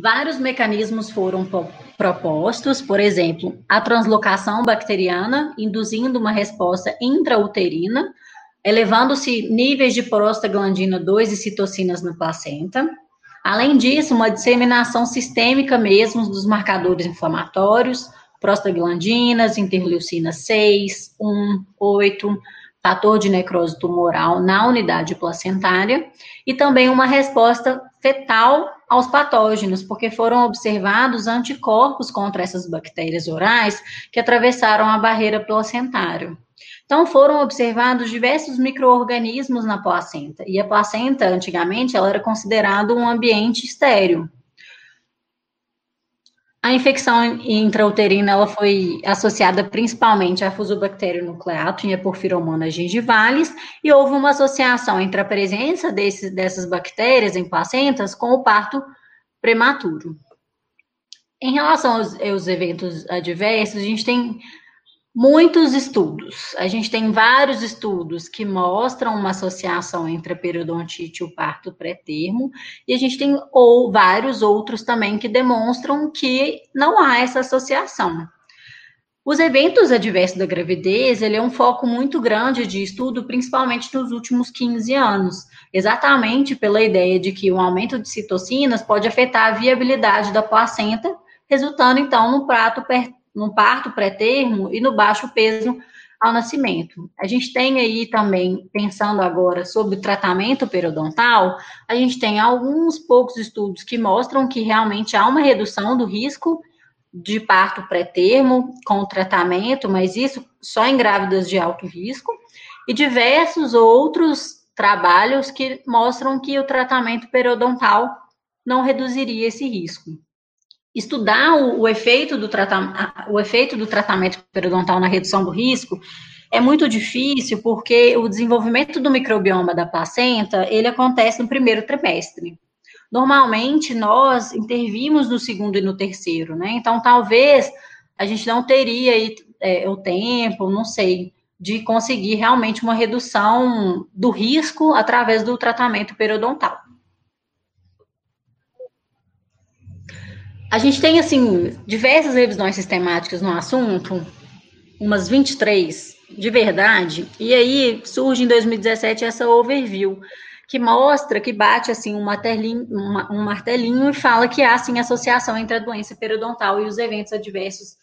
Vários mecanismos foram propostos, por exemplo, a translocação bacteriana, induzindo uma resposta intrauterina, elevando-se níveis de prostaglandina 2 e citocinas na placenta. Além disso, uma disseminação sistêmica mesmo dos marcadores inflamatórios, prostaglandinas, interleucina 6, 1, 8, fator de necrose tumoral na unidade placentária, e também uma resposta fetal aos patógenos, porque foram observados anticorpos contra essas bactérias orais que atravessaram a barreira placentária. Então, foram observados diversos micro-organismos na placenta, e a placenta, antigamente, ela era considerada um ambiente estéreo. A infecção intrauterina ela foi associada principalmente a Fusobacterium nucleatum e a Porphyromonas gingivalis, e houve uma associação entre a presença desses, dessas bactérias em placentas com o parto prematuro. Em relação aos, aos eventos adversos, a gente tem muitos estudos. A gente tem vários estudos que mostram uma associação entre a periodontite e o parto pré-termo, e a gente tem ou vários outros também que demonstram que não há essa associação. Os eventos adversos da gravidez, ele é um foco muito grande de estudo, principalmente nos últimos 15 anos, exatamente pela ideia de que o aumento de citocinas pode afetar a viabilidade da placenta, resultando então no prato no parto pré-termo e no baixo peso ao nascimento. A gente tem aí também, pensando agora sobre o tratamento periodontal, a gente tem alguns poucos estudos que mostram que realmente há uma redução do risco de parto pré-termo com o tratamento, mas isso só em grávidas de alto risco, e diversos outros trabalhos que mostram que o tratamento periodontal não reduziria esse risco estudar o, o, efeito do o efeito do tratamento periodontal na redução do risco é muito difícil porque o desenvolvimento do microbioma da placenta, ele acontece no primeiro trimestre. Normalmente, nós intervimos no segundo e no terceiro, né? Então, talvez a gente não teria aí, é, o tempo, não sei, de conseguir realmente uma redução do risco através do tratamento periodontal. A gente tem, assim, diversas revisões sistemáticas no assunto, umas 23 de verdade, e aí surge em 2017 essa overview, que mostra, que bate, assim, um martelinho, um martelinho e fala que há, assim, associação entre a doença periodontal e os eventos adversos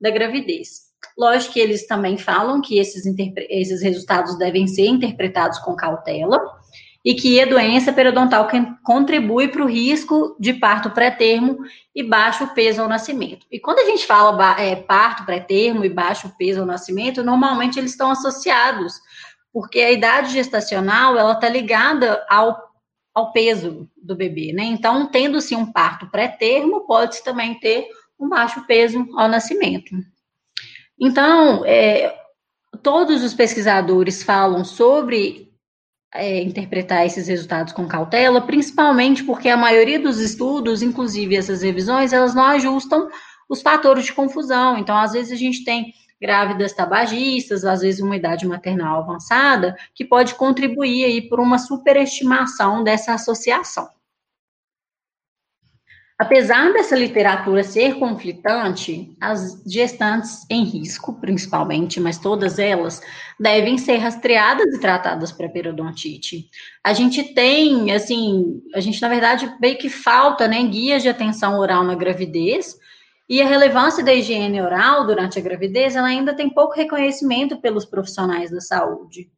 da gravidez. Lógico que eles também falam que esses, esses resultados devem ser interpretados com cautela, e que a doença periodontal contribui para o risco de parto pré-termo e baixo peso ao nascimento. E quando a gente fala é, parto pré-termo e baixo peso ao nascimento, normalmente eles estão associados, porque a idade gestacional ela está ligada ao, ao peso do bebê, né? Então, tendo-se um parto pré-termo, pode-se também ter um baixo peso ao nascimento. Então, é, todos os pesquisadores falam sobre é, interpretar esses resultados com cautela, principalmente porque a maioria dos estudos, inclusive essas revisões, elas não ajustam os fatores de confusão. Então, às vezes, a gente tem grávidas tabagistas, às vezes uma idade maternal avançada, que pode contribuir aí por uma superestimação dessa associação. Apesar dessa literatura ser conflitante, as gestantes em risco, principalmente, mas todas elas, devem ser rastreadas e tratadas para periodontite. A gente tem, assim, a gente, na verdade, meio que falta, né, guias de atenção oral na gravidez, e a relevância da higiene oral durante a gravidez, ela ainda tem pouco reconhecimento pelos profissionais da saúde.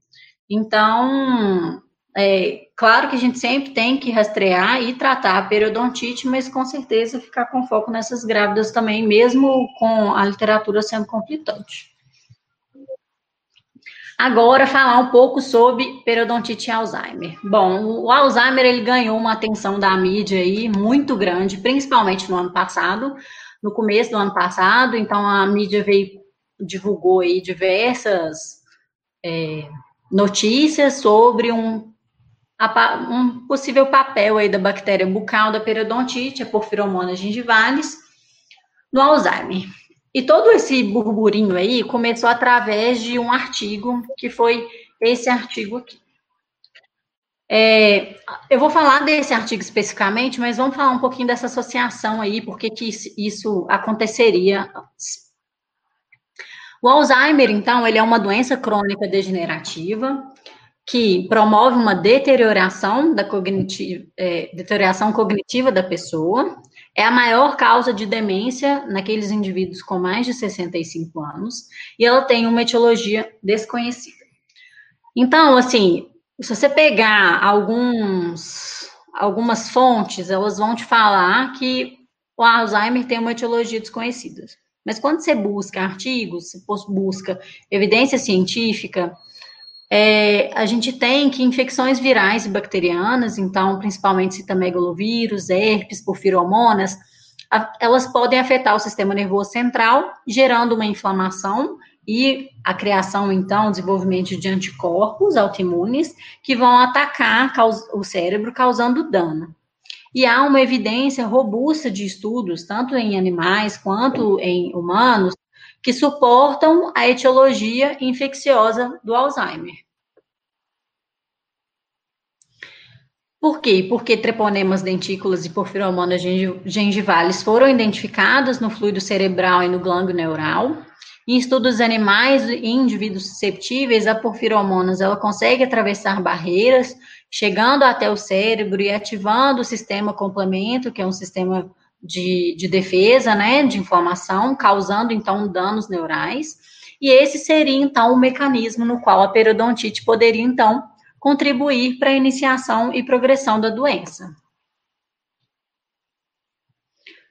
Então, é, claro que a gente sempre tem que rastrear e tratar a periodontite, mas com certeza ficar com foco nessas grávidas também, mesmo com a literatura sendo conflitante. Agora, falar um pouco sobre periodontite e Alzheimer. Bom, o Alzheimer ele ganhou uma atenção da mídia aí muito grande, principalmente no ano passado, no começo do ano passado. Então, a mídia veio divulgou aí diversas é, notícias sobre um um possível papel aí da bactéria bucal da periodontite, a porfiromona gingivalis, no Alzheimer. E todo esse burburinho aí começou através de um artigo, que foi esse artigo aqui. É, eu vou falar desse artigo especificamente, mas vamos falar um pouquinho dessa associação aí, porque que isso aconteceria O Alzheimer, então, ele é uma doença crônica degenerativa que promove uma deterioração da cognitiva, é, deterioração cognitiva da pessoa, é a maior causa de demência naqueles indivíduos com mais de 65 anos, e ela tem uma etiologia desconhecida. Então, assim, se você pegar alguns, algumas fontes, elas vão te falar que o Alzheimer tem uma etiologia desconhecida. Mas quando você busca artigos, você busca evidência científica, é, a gente tem que infecções virais e bacterianas, então, principalmente citomegalovírus, herpes, porfiromonas, elas podem afetar o sistema nervoso central, gerando uma inflamação e a criação, então, desenvolvimento de anticorpos autoimunes que vão atacar o cérebro, causando dano. E há uma evidência robusta de estudos, tanto em animais quanto em humanos, que suportam a etiologia infecciosa do Alzheimer. Por quê? Porque treponemas dentículas e porfiromonas gengivales foram identificados no fluido cerebral e no glândulo neural, em estudos animais e indivíduos susceptíveis a porfiromonas, ela consegue atravessar barreiras, chegando até o cérebro e ativando o sistema complemento, que é um sistema de, de defesa, né, de inflamação, causando, então, danos neurais. E esse seria, então, o mecanismo no qual a periodontite poderia, então, contribuir para a iniciação e progressão da doença.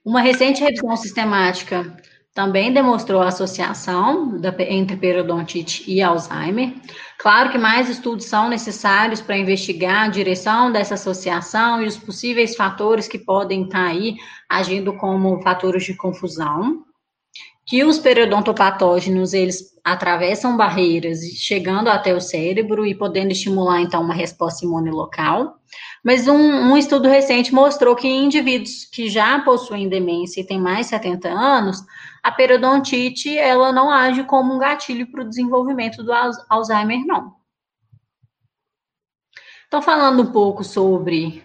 Uma recente revisão sistemática também demonstrou a associação da, entre periodontite e Alzheimer. Claro que mais estudos são necessários para investigar a direção dessa associação e os possíveis fatores que podem estar aí agindo como fatores de confusão. Que os periodontopatógenos, eles atravessam barreiras, chegando até o cérebro e podendo estimular, então, uma resposta imune local. Mas um, um estudo recente mostrou que indivíduos que já possuem demência e têm mais de 70 anos, a periodontite ela não age como um gatilho para o desenvolvimento do Alzheimer, não. Então, falando um pouco sobre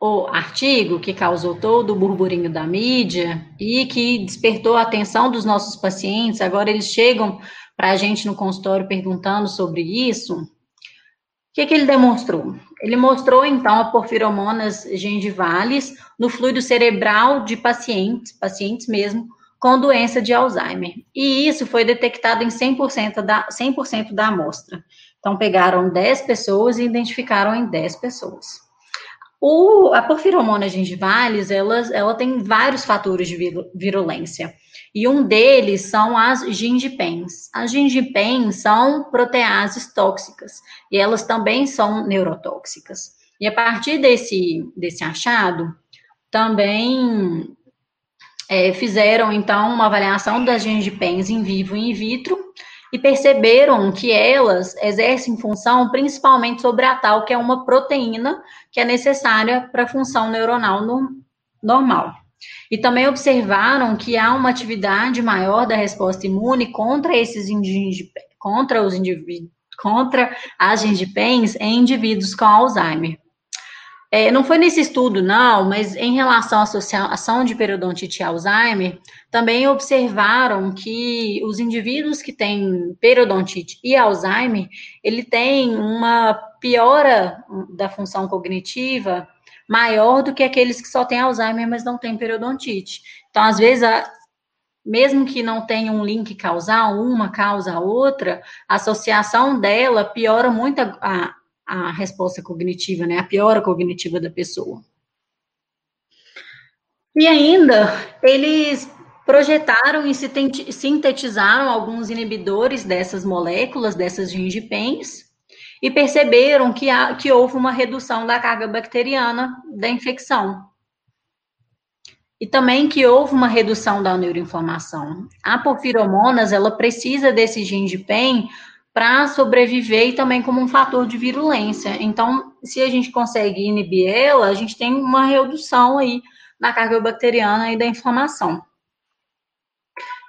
o artigo que causou todo o burburinho da mídia e que despertou a atenção dos nossos pacientes, agora eles chegam para a gente no consultório perguntando sobre isso. O que, que ele demonstrou? Ele mostrou, então, a porfiromonas gengivales no fluido cerebral de pacientes, pacientes mesmo, com doença de Alzheimer. E isso foi detectado em 100% da, 100 da amostra. Então, pegaram 10 pessoas e identificaram em 10 pessoas. O, a porfiromona gingivalis, ela, ela tem vários fatores de virulência. E um deles são as gingipens. As gingipens são proteases tóxicas e elas também são neurotóxicas. E a partir desse, desse achado, também é, fizeram, então, uma avaliação das gengipens em vivo e in vitro e perceberam que elas exercem função principalmente sobre a tal, que é uma proteína que é necessária para a função neuronal no, normal. E também observaram que há uma atividade maior da resposta imune contra esses contra os contra as gengipens em indivíduos com Alzheimer. É, não foi nesse estudo, não, mas em relação à associação de periodontite e Alzheimer, também observaram que os indivíduos que têm periodontite e Alzheimer, ele tem uma piora da função cognitiva maior do que aqueles que só têm Alzheimer, mas não têm periodontite. Então, às vezes, a, mesmo que não tenha um link causal, uma causa a outra, a associação dela piora muito a, a a resposta cognitiva, né? A piora cognitiva da pessoa. E ainda, eles projetaram e sintetizaram alguns inibidores dessas moléculas, dessas gingipens, e perceberam que, há, que houve uma redução da carga bacteriana da infecção. E também que houve uma redução da neuroinflamação. A porfiromonas, ela precisa desse gingipen para sobreviver e também como um fator de virulência. Então, se a gente consegue inibir ela, a gente tem uma redução aí na carga bacteriana e da inflamação.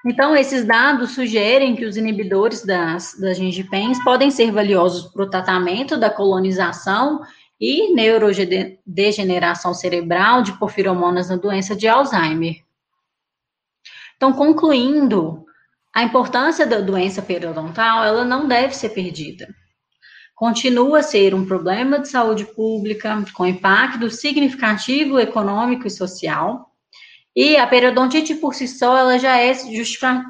Então, esses dados sugerem que os inibidores das, das gengipens podem ser valiosos para o tratamento da colonização e neurodegeneração cerebral de porfiromonas na doença de Alzheimer. Então, concluindo, a importância da doença periodontal, ela não deve ser perdida. Continua a ser um problema de saúde pública com impacto significativo econômico e social. E a periodontite por si só, ela já é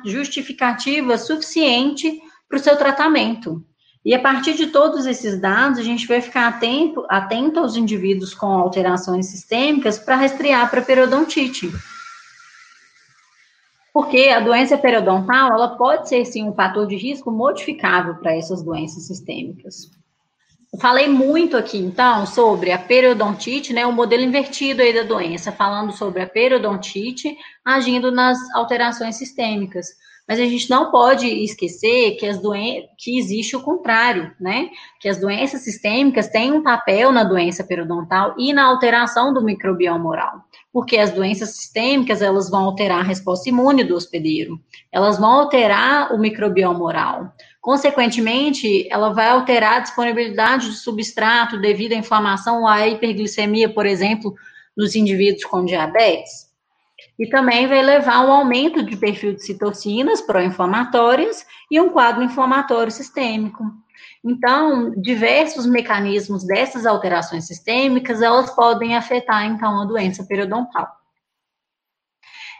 justificativa suficiente para o seu tratamento. E a partir de todos esses dados, a gente vai ficar atento, atento aos indivíduos com alterações sistêmicas para rastrear para periodontite. Porque a doença periodontal, ela pode ser, sim, um fator de risco modificável para essas doenças sistêmicas. Eu falei muito aqui, então, sobre a periodontite, né, o modelo invertido aí da doença, falando sobre a periodontite agindo nas alterações sistêmicas. Mas a gente não pode esquecer que, as que existe o contrário, né? Que as doenças sistêmicas têm um papel na doença periodontal e na alteração do microbioma oral. Porque as doenças sistêmicas, elas vão alterar a resposta imune do hospedeiro. Elas vão alterar o microbioma oral. Consequentemente, ela vai alterar a disponibilidade de substrato devido à inflamação ou à hiperglicemia, por exemplo, nos indivíduos com diabetes. E também vai levar a um aumento de perfil de citocinas pró-inflamatórias e um quadro inflamatório sistêmico. Então, diversos mecanismos dessas alterações sistêmicas, elas podem afetar, então, a doença periodontal.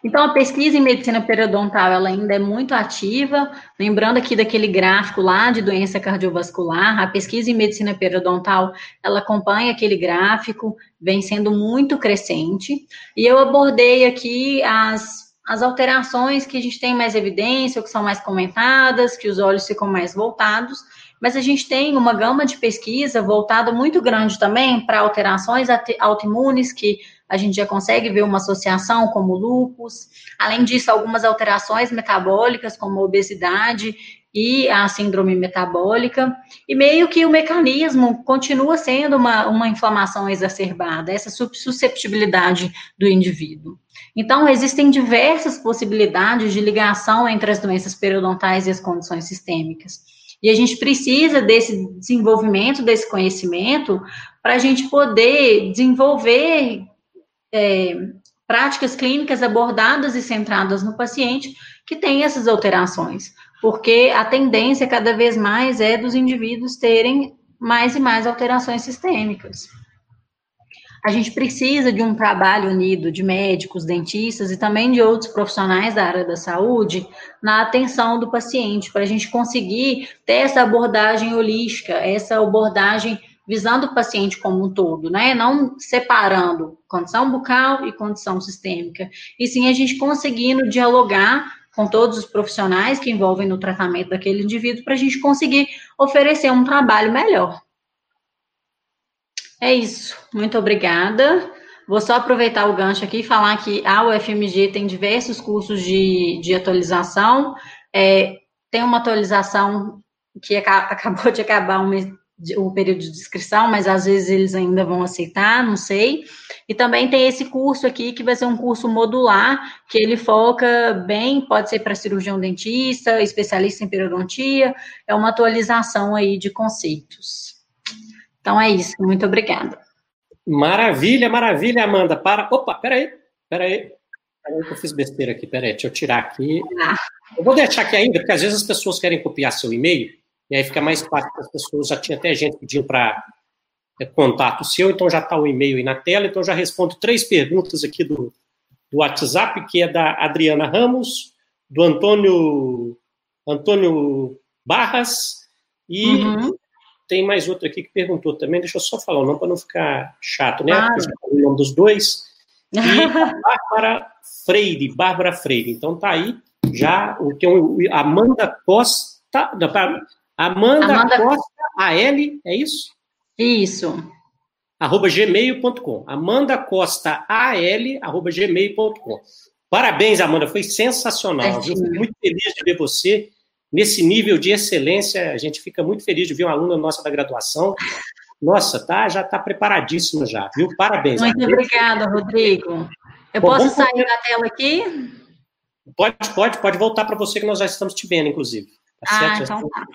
Então, a pesquisa em medicina periodontal, ela ainda é muito ativa, lembrando aqui daquele gráfico lá de doença cardiovascular, a pesquisa em medicina periodontal, ela acompanha aquele gráfico, vem sendo muito crescente, e eu abordei aqui as, as alterações que a gente tem mais evidência, que são mais comentadas, que os olhos ficam mais voltados, mas a gente tem uma gama de pesquisa voltada muito grande também para alterações autoimunes que a gente já consegue ver uma associação como lupus. Além disso, algumas alterações metabólicas, como obesidade e a síndrome metabólica, e meio que o mecanismo continua sendo uma, uma inflamação exacerbada, essa susceptibilidade do indivíduo. Então, existem diversas possibilidades de ligação entre as doenças periodontais e as condições sistêmicas. E a gente precisa desse desenvolvimento, desse conhecimento, para a gente poder desenvolver é, práticas clínicas abordadas e centradas no paciente que tem essas alterações, porque a tendência cada vez mais é dos indivíduos terem mais e mais alterações sistêmicas. A gente precisa de um trabalho unido de médicos, dentistas e também de outros profissionais da área da saúde na atenção do paciente, para a gente conseguir ter essa abordagem holística, essa abordagem visando o paciente como um todo, né? Não separando condição bucal e condição sistêmica. E sim a gente conseguindo dialogar com todos os profissionais que envolvem no tratamento daquele indivíduo para a gente conseguir oferecer um trabalho melhor. É isso. Muito obrigada. Vou só aproveitar o gancho aqui e falar que a UFMG tem diversos cursos de, de atualização. É, tem uma atualização que acabou de acabar um mês, o período de inscrição, mas às vezes eles ainda vão aceitar, não sei. E também tem esse curso aqui, que vai ser um curso modular, que ele foca bem, pode ser para cirurgião dentista, especialista em periodontia, é uma atualização aí de conceitos. Então é isso, muito obrigada. Maravilha, maravilha, Amanda. Para. Opa, peraí, peraí. Peraí que eu fiz besteira aqui, peraí, deixa eu tirar aqui. Ah. Eu vou deixar aqui ainda, porque às vezes as pessoas querem copiar seu e-mail e aí fica mais fácil para as pessoas. Já tinha até gente pedindo para é, contato seu, então já está o e-mail aí na tela. Então já respondo três perguntas aqui do, do WhatsApp, que é da Adriana Ramos, do Antônio, Antônio Barras e uhum. tem mais outro aqui que perguntou também. Deixa eu só falar o nome para não ficar chato, né? Ah. o nome dos dois. E Bárbara Freire, Bárbara Freire. Então tá aí já o que Amanda Costa, Amanda, Amanda Costa AL, é isso? Isso. Arroba gmail.com. Amanda Costa AL, arroba gmail.com. Parabéns, Amanda, foi sensacional. Fico muito feliz de ver você nesse nível de excelência. A gente fica muito feliz de ver uma aluna nossa da graduação. Nossa, tá, já está preparadíssima já, viu? Parabéns. Muito obrigada, Rodrigo. Eu Bom, posso sair da tela aqui? Pode, pode, pode voltar para você que nós já estamos te vendo, inclusive. Tá ah, então tá.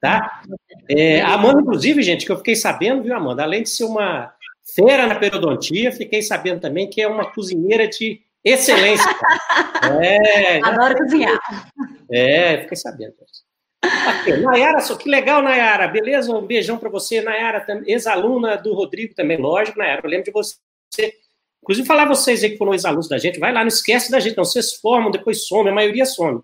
Tá? É, a Amanda, inclusive, gente, que eu fiquei sabendo, viu, Amanda? Além de ser uma fera na periodontia, fiquei sabendo também que é uma cozinheira de excelência. é, Adoro cozinhar. É, fiquei sabendo. Okay. Nayara, que legal, Nayara. Beleza? Um beijão para você, Nayara, ex-aluna do Rodrigo também, lógico, Nayara. Eu lembro de você. Inclusive, falar vocês aí que foram ex-alunos da gente, vai lá, não esquece da gente, não. Vocês formam, depois some, a maioria some.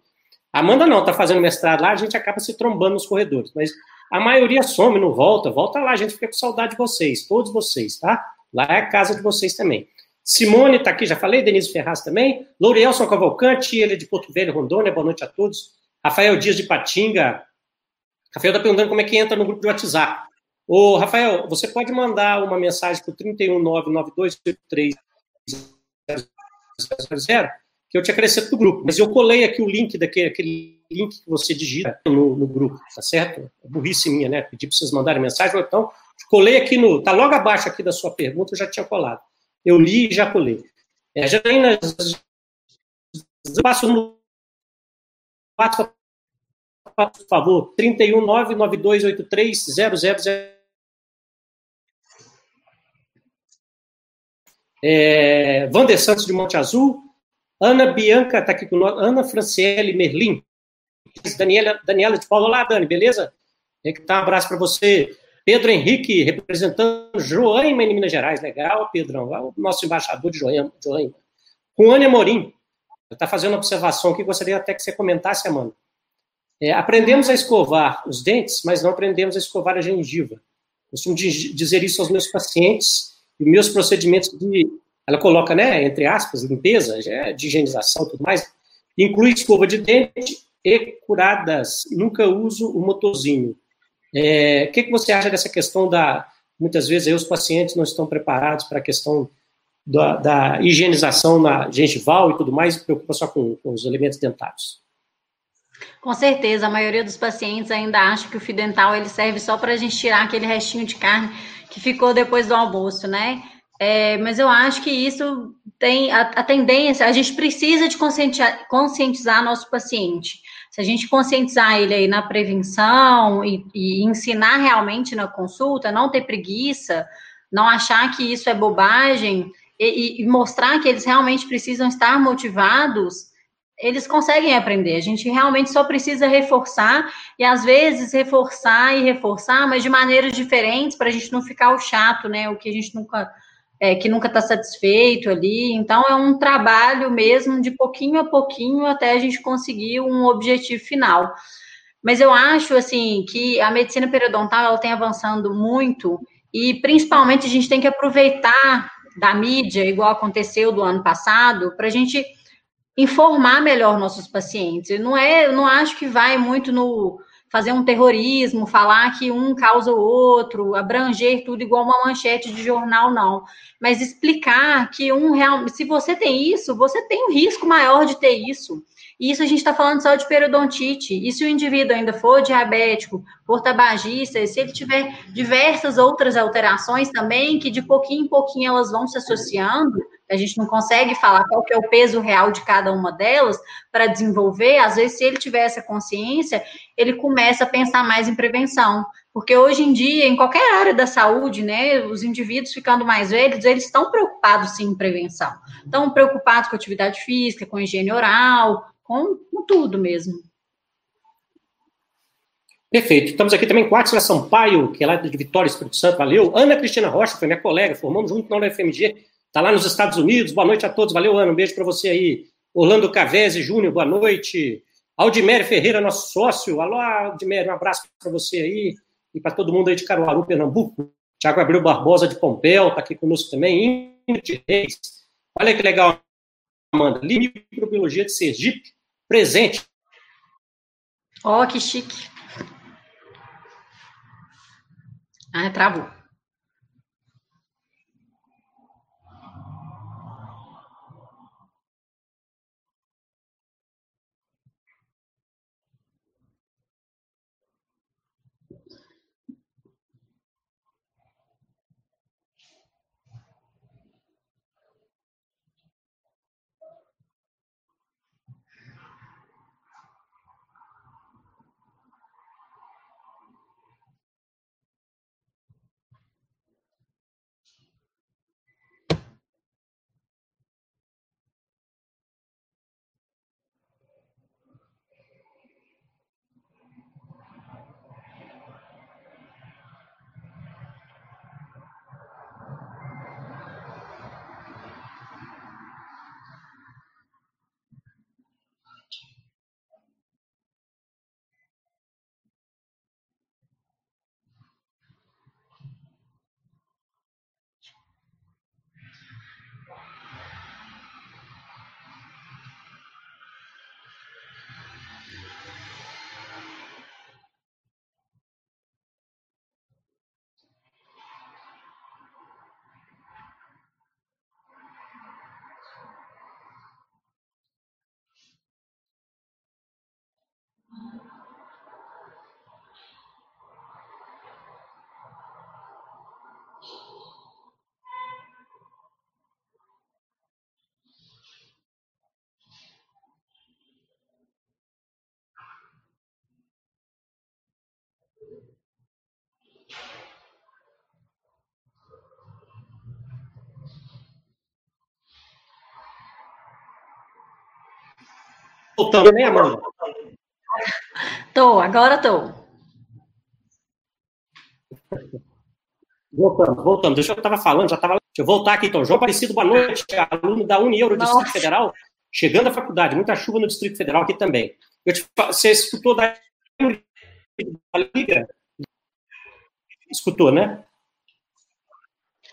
Amanda não, tá fazendo mestrado lá, a gente acaba se trombando nos corredores, mas a maioria some, não volta, volta lá, a gente fica com saudade de vocês, todos vocês, tá? Lá é a casa de vocês também. Simone está aqui, já falei, Denise Ferraz também, Lourielson Cavalcante, ele é de Porto Velho, Rondônia, boa noite a todos. Rafael Dias de Patinga, Rafael está perguntando como é que entra no grupo de WhatsApp. Ô, Rafael, você pode mandar uma mensagem para o 3199283 que eu te acrescento no grupo. Mas eu colei aqui o link daquele aquele link que você digita no, no grupo, tá certo? É burrice minha, né? Pedi para vocês mandarem mensagem, então colei aqui no. Tá logo abaixo aqui da sua pergunta, eu já tinha colado. Eu li e já colei. É, Janaína, passo no. Passo, por favor, 31992830000. É, Vander Santos de Monte Azul, Ana Bianca está aqui com nós, Ana Franciele Merlin, Daniela, Daniela de Paulo. Olá, Dani, beleza? É que tá um abraço para você. Pedro Henrique, representando Joaima em Minas Gerais. Legal, Pedrão. O nosso embaixador de Joaima. Joaima. Juane Amorim, está fazendo uma observação aqui, gostaria até que você comentasse, Amanda. É, aprendemos a escovar os dentes, mas não aprendemos a escovar a gengiva. Costumo dizer isso aos meus pacientes e meus procedimentos de ela coloca, né, entre aspas, limpeza, é de higienização e tudo mais, inclui escova de dente e curadas. Nunca uso o motorzinho. É, o que, que você acha dessa questão da. Muitas vezes aí, os pacientes não estão preparados para a questão da, da, higienização na gengival e tudo mais, preocupa só com, com os elementos dentários. Com certeza, a maioria dos pacientes ainda acha que o fio dental ele serve só para a gente tirar aquele restinho de carne que ficou depois do almoço, né? É, mas eu acho que isso tem a, a, tendência, a gente precisa de conscientizar, conscientizar nosso paciente. Se a gente conscientizar ele aí na prevenção e, e ensinar realmente na consulta, não ter preguiça, não achar que isso é bobagem e, e mostrar que eles realmente precisam estar motivados, eles conseguem aprender. A gente realmente só precisa reforçar e às vezes reforçar e reforçar, mas de maneiras diferentes para a gente não ficar o chato, né? O que a gente nunca é, que nunca está satisfeito ali. Então, é um trabalho mesmo de pouquinho a pouquinho até a gente conseguir um objetivo final. Mas eu acho, assim, que a medicina periodontal ela tem avançando muito e, principalmente, a gente tem que aproveitar da mídia, igual aconteceu do ano passado, para a gente informar melhor nossos pacientes. Não é, eu não acho que vai muito no fazer um terrorismo, falar que um causa o outro, abranger tudo igual uma manchete de jornal, não. Mas explicar que um real, se você tem isso, você tem um risco maior de ter isso. E isso a gente está falando só de periodontite. E se o indivíduo ainda for diabético, for tabagista, se ele tiver diversas outras alterações também, que de pouquinho em pouquinho elas vão se associando, a gente não consegue falar qual que é o peso real de cada uma delas para desenvolver, às vezes, se ele tiver essa consciência, ele começa a pensar mais em prevenção. Porque hoje em dia, em qualquer área da saúde, né, os indivíduos ficando mais velhos, eles estão preocupados sim em prevenção. Estão preocupados com atividade física, com higiene oral, com, com tudo mesmo. Perfeito. Estamos aqui também com a Sampaio, que é lá de Vitória, Espírito Santo, valeu. Ana Cristina Rocha, foi minha colega, formamos junto na UFMG Está lá nos Estados Unidos. Boa noite a todos. Valeu, Ana. Um beijo para você aí. Orlando Cavese Júnior, boa noite. Aldimério Ferreira, nosso sócio. Alô, Aldimério, um abraço para você aí e para todo mundo aí de Caruaru, Pernambuco. Tiago Abreu Barbosa de Pompéu está aqui conosco também. Ingrid Reis. Olha que legal, Amanda. Microbiologia de Sergipe, presente. Ó, oh, que chique. Ah, travou. Voltando, né, Amanda? Tô, agora tô. Voltando, voltando. Deixa eu estava falando, já estava. Deixa eu voltar aqui então. João Aparecido, boa noite, aluno da Unieuro Nossa. Distrito Federal, chegando à faculdade, muita chuva no Distrito Federal aqui também. Eu te, você escutou da Liga? Escutou, né?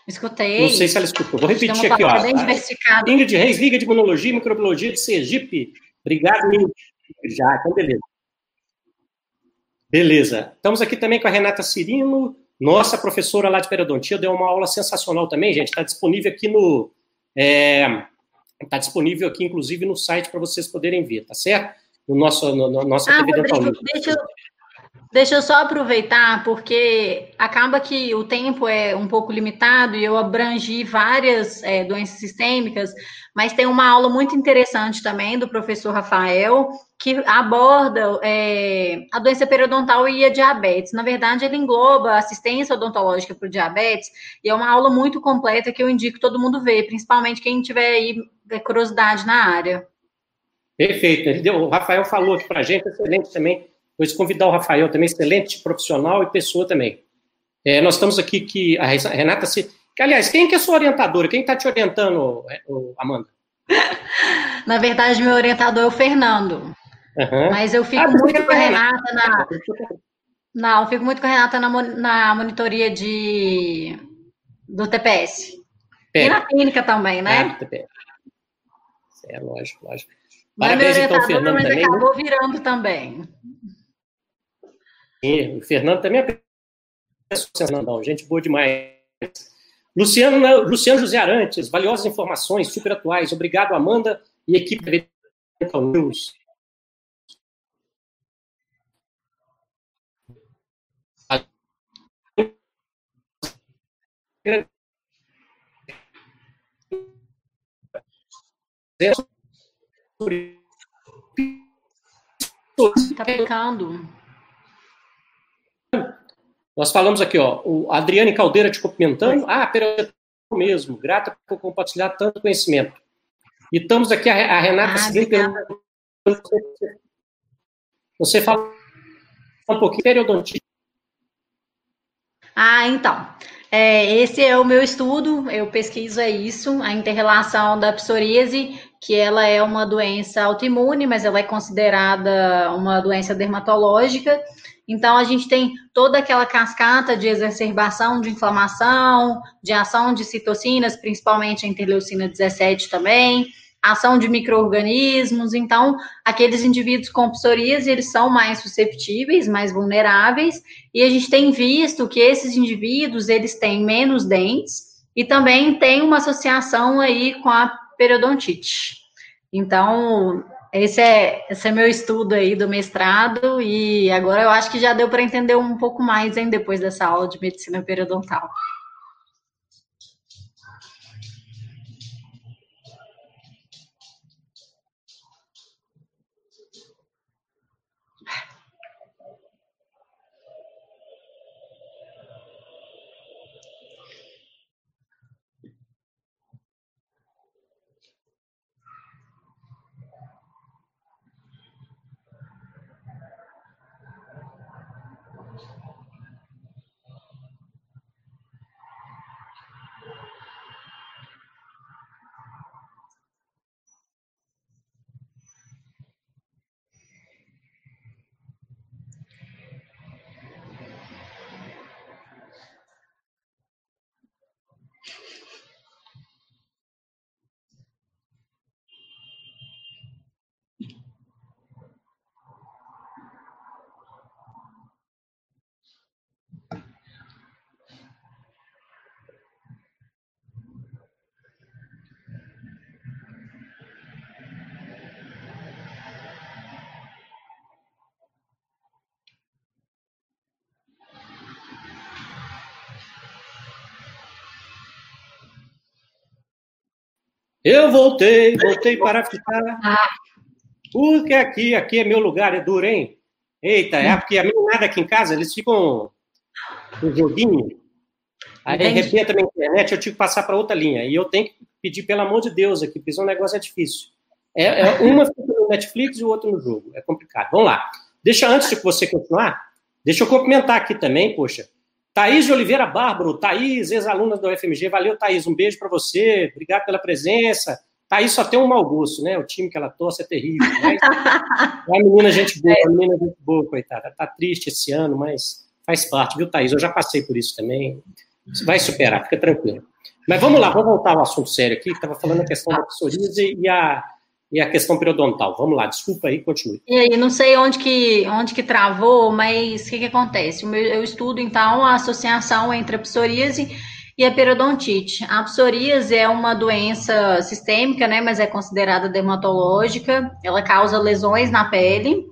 Escutei. Não sei se ela escutou. Vou repetir aqui, ó. Ingrid Reis, Liga de Imunologia e Microbiologia de Sergipe. Obrigado, Ingrid. Já, então beleza. Beleza. Estamos aqui também com a Renata Cirino, nossa professora lá de periodontia, deu uma aula sensacional também, gente. Está disponível aqui no. Está é, disponível aqui, inclusive, no site para vocês poderem ver, tá certo? No nosso, no, no nossa ah, TV Rodrigo, deixa, eu, deixa eu só aproveitar, porque acaba que o tempo é um pouco limitado e eu abrangi várias é, doenças sistêmicas, mas tem uma aula muito interessante também do professor Rafael, que aborda é, a doença periodontal e a diabetes. Na verdade, ele engloba assistência odontológica para o diabetes, e é uma aula muito completa que eu indico todo mundo ver, principalmente quem tiver aí é, curiosidade na área. Perfeito. O Rafael falou aqui para a gente, excelente também. Vou convidar o Rafael também, excelente profissional e pessoa também. É, nós estamos aqui que a Renata se. Aliás, quem que é sua orientadora? Quem está te orientando, é, Amanda? Na verdade, meu orientador é o Fernando. Uhum. Mas eu fico ah, muito com a Renata na. Não, eu fico muito com a Renata na, na monitoria de do TPS. E na clínica também, né? Ah, TPS. É lógico, lógico. Parabéns, então, Fernando mas também. acabou virando também. E o Fernando também é sensacional, gente boa demais. Luciano, Luciano José Arantes, valiosas informações, super atuais. Obrigado, Amanda e equipe da News. Está picando. Nós falamos aqui, ó, o Adriane Caldeira te cumprimentando. Ah, pera mesmo, grata por compartilhar tanto conhecimento. E estamos aqui, a, a Renata ah, seguinte Você fala um pouquinho de periodontia. Ah, então. É, esse é o meu estudo, eu pesquiso é isso, a interrelação da psoríase, que ela é uma doença autoimune, mas ela é considerada uma doença dermatológica. Então, a gente tem toda aquela cascata de exacerbação de inflamação, de ação de citocinas, principalmente a interleucina 17 também, ação de micro-organismos. Então, aqueles indivíduos com psoríase, eles são mais susceptíveis, mais vulneráveis, e a gente tem visto que esses indivíduos, eles têm menos dentes e também tem uma associação aí com a periodontite. Então, esse é, esse é meu estudo aí do mestrado, e agora eu acho que já deu para entender um pouco mais, hein, depois dessa aula de medicina periodontal. Eu voltei, voltei para ficar. Porque aqui, aqui é meu lugar, é duro, hein? Eita, é porque a nada aqui em casa, eles ficam um joguinho. Aí arrebenta minha internet, eu tive que passar para outra linha. E eu tenho que pedir, pelo amor de Deus, aqui, porque o negócio é difícil. É, é uma fica no Netflix e o outro no jogo. É complicado. Vamos lá. Deixa, antes de você continuar, deixa eu cumprimentar aqui também, poxa. Thaís de Oliveira Bárbaro, Thaís, ex-aluna do UFMG. Valeu, Thaís. Um beijo para você. Obrigado pela presença. Thaís só tem um mau gosto, né? O time que ela torce é terrível. Mas é uma menina gente boa, menina gente boa, coitada. Tá triste esse ano, mas faz parte, viu, Thaís? Eu já passei por isso também. Vai superar, fica tranquilo. Mas vamos lá, vamos voltar ao assunto sério aqui, estava falando a questão da psoríase e a, e a questão periodontal. Vamos lá, desculpa aí, continue. E aí, não sei onde que, onde que travou, mas o que, que acontece? Eu estudo, então, a associação entre a psoríase e a periodontite. A psoríase é uma doença sistêmica, né, mas é considerada dermatológica. Ela causa lesões na pele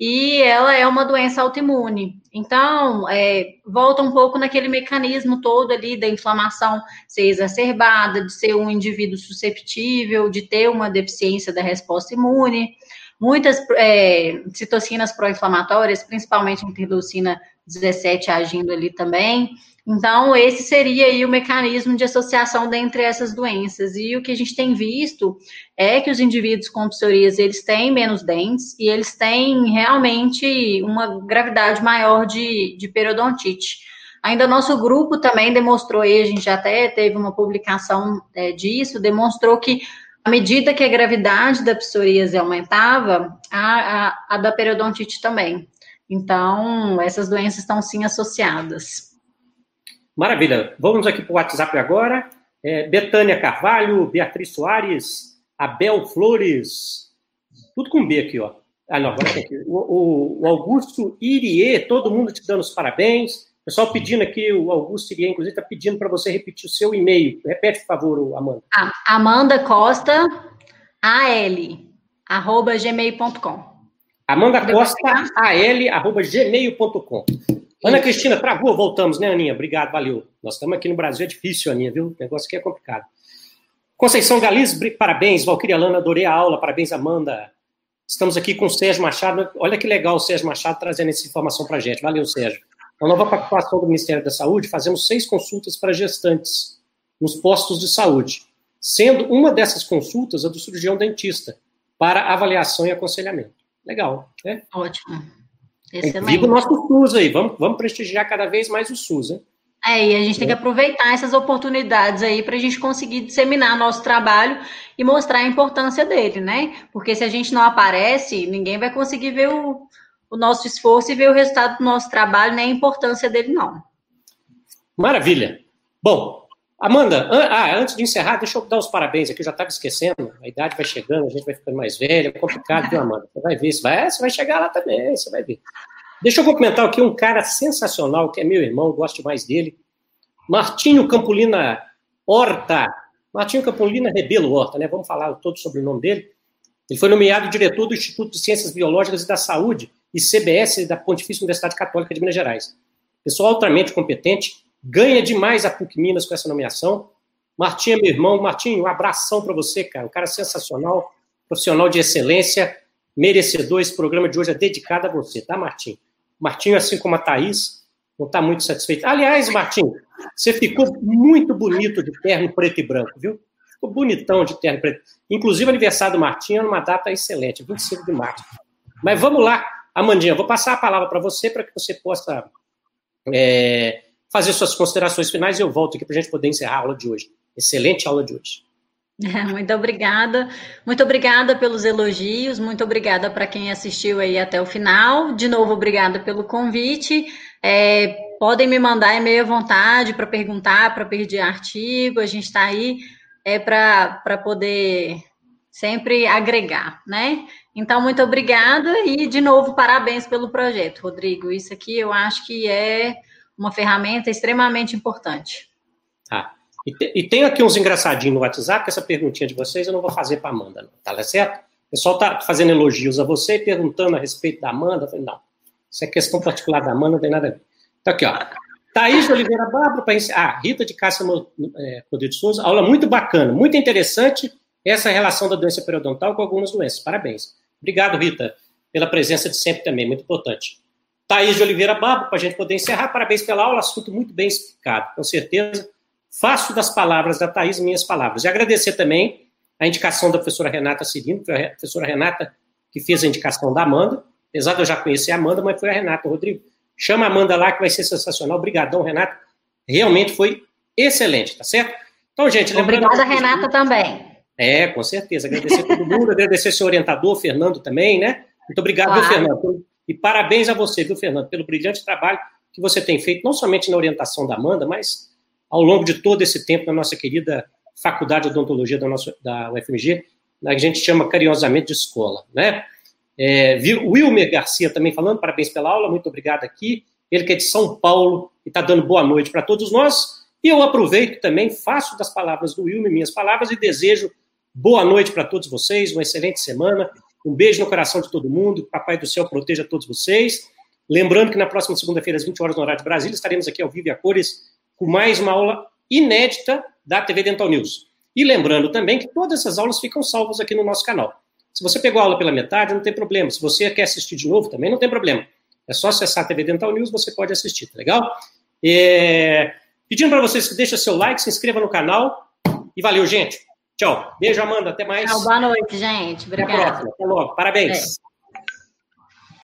e ela é uma doença autoimune. Então, é, volta um pouco naquele mecanismo todo ali da inflamação ser exacerbada, de ser um indivíduo susceptível, de ter uma deficiência da resposta imune. Muitas é, citocinas pró-inflamatórias, principalmente interleucina 17 agindo ali também. Então, esse seria aí o mecanismo de associação dentre essas doenças. E o que a gente tem visto é que os indivíduos com psoríase, eles têm menos dentes e eles têm realmente uma gravidade maior de, de periodontite. Ainda nosso grupo também demonstrou, e a gente até teve uma publicação é, disso, demonstrou que à medida que a gravidade da psoríase aumentava, a, a, a da periodontite também. Então, essas doenças estão sim associadas. Maravilha. Vamos aqui para o WhatsApp agora. É, Betânia Carvalho, Beatriz Soares, Abel Flores, tudo com B aqui, ó. Ah, não, agora tem aqui. O, o, Augusto Irie, todo mundo te dando os parabéns. Pessoal pedindo aqui, o Augusto Irie, inclusive, está pedindo para você repetir o seu e-mail. Repete, por favor, Amanda. Amanda Costa, AL, arroba gmail.com. Amanda Costa, AL, arroba gmail.com. Ana Cristina, travou, voltamos, né, Aninha? Obrigado, valeu. Nós estamos aqui no Brasil, é difícil, Aninha, viu? O negócio aqui é complicado. Conceição Galiz, parabéns. Valquíria Lana, adorei a aula. Parabéns, Amanda. Estamos aqui com o Sérgio Machado. Olha que legal o Sérgio Machado trazendo essa informação para a gente. Valeu, Sérgio. A nova participação do Ministério da Saúde, fazemos seis consultas para gestantes nos postos de saúde, sendo uma dessas consultas a do cirurgião dentista, para avaliação e aconselhamento. Legal, né? Ótimo. Excelente. Viva o nosso SUS aí, vamos, vamos prestigiar cada vez mais o SUS, hein? É, e a gente tem que aproveitar essas oportunidades aí para a gente conseguir disseminar nosso trabalho e mostrar a importância dele, né? Porque se a gente não aparece, ninguém vai conseguir ver o, o nosso esforço e ver o resultado do nosso trabalho, nem a importância dele, não. Maravilha. Bom, Amanda, an ah, antes de encerrar, deixa eu dar os parabéns aqui, eu já estava esquecendo, a idade vai chegando, a gente vai ficando mais velho, é complicado, viu, Amanda? Você vai ver, você vai, você vai chegar lá também, você vai ver. Deixa eu cumprimentar aqui um cara sensacional, que é meu irmão, gosto mais dele. Martinho Campolina Horta. Martinho Campolina Rebelo Horta, né? Vamos falar todo sobre o nome dele. Ele foi nomeado diretor do Instituto de Ciências Biológicas e da Saúde, e CBS da Pontifícia Universidade Católica de Minas Gerais. Pessoa altamente competente, ganha demais a PUC Minas com essa nomeação. Martinho é meu irmão. Martinho, um abração para você, cara. Um cara sensacional, profissional de excelência, merecedor. Esse programa de hoje é dedicado a você, tá, Martinho? Martinho, assim como a Thaís, não está muito satisfeito. Aliás, Martinho, você ficou muito bonito de terno preto e branco, viu? Ficou bonitão de terno preto. Inclusive, aniversário do Martinho é uma data excelente, 25 de março. Mas vamos lá, Amandinha, vou passar a palavra para você para que você possa é, fazer suas considerações finais e eu volto aqui para a gente poder encerrar a aula de hoje. Excelente aula de hoje. Muito obrigada. Muito obrigada pelos elogios, muito obrigada para quem assistiu aí até o final. De novo, obrigada pelo convite. É, podem me mandar e-mail à vontade para perguntar, para pedir artigo. A gente está aí é, para poder sempre agregar, né? Então, muito obrigada e, de novo, parabéns pelo projeto, Rodrigo. Isso aqui eu acho que é uma ferramenta extremamente importante. Tá. E, te, e tem aqui uns engraçadinhos no WhatsApp, que essa perguntinha de vocês eu não vou fazer para Amanda, não, tá certo? O pessoal tá fazendo elogios a você, perguntando a respeito da Amanda. Falei, não, isso é questão particular da Amanda, não tem nada a ver. Então, aqui, ó. Thaís Oliveira Bárbara, para Ah, Rita de Cássia é, de Souza, aula muito bacana, muito interessante essa relação da doença periodontal com algumas doenças. Parabéns. Obrigado, Rita, pela presença de sempre também, muito importante. Thaís de Oliveira Bárbara, para a gente poder encerrar, parabéns pela aula, assunto muito bem explicado, com certeza Faço das palavras da Thais minhas palavras. E agradecer também a indicação da professora Renata Cirino, a professora Renata que fez a indicação da Amanda, apesar de eu já conhecer a Amanda, mas foi a Renata. Rodrigo, chama a Amanda lá que vai ser sensacional. Obrigadão, Renata. Realmente foi excelente, tá certo? Então, gente, Obrigada, Renata, também. É, com certeza. Agradecer todo mundo, agradecer seu orientador, Fernando, também, né? Muito obrigado, claro. Fernando? E parabéns a você, viu, Fernando, pelo brilhante trabalho que você tem feito, não somente na orientação da Amanda, mas ao longo de todo esse tempo na nossa querida Faculdade de Odontologia da, nossa, da UFMG, que a gente chama carinhosamente de escola, né? É, Wilmer Garcia também falando, parabéns pela aula, muito obrigado aqui. Ele que é de São Paulo e está dando boa noite para todos nós. E eu aproveito também, faço das palavras do Wilmer minhas palavras e desejo boa noite para todos vocês, uma excelente semana. Um beijo no coração de todo mundo, Papai do Céu proteja todos vocês. Lembrando que na próxima segunda-feira, às 20 horas no horário de Brasília, estaremos aqui ao vivo e a cores com mais uma aula inédita da TV Dental News. E lembrando também que todas essas aulas ficam salvas aqui no nosso canal. Se você pegou a aula pela metade, não tem problema. Se você quer assistir de novo, também não tem problema. É só acessar a TV Dental News, você pode assistir, tá legal? É... Pedindo para vocês que deixem seu like, se inscreva no canal. E valeu, gente. Tchau. Beijo, Amanda. Até mais. Tchau, boa noite, gente. Obrigada. Até a próxima. Até logo. Parabéns. É.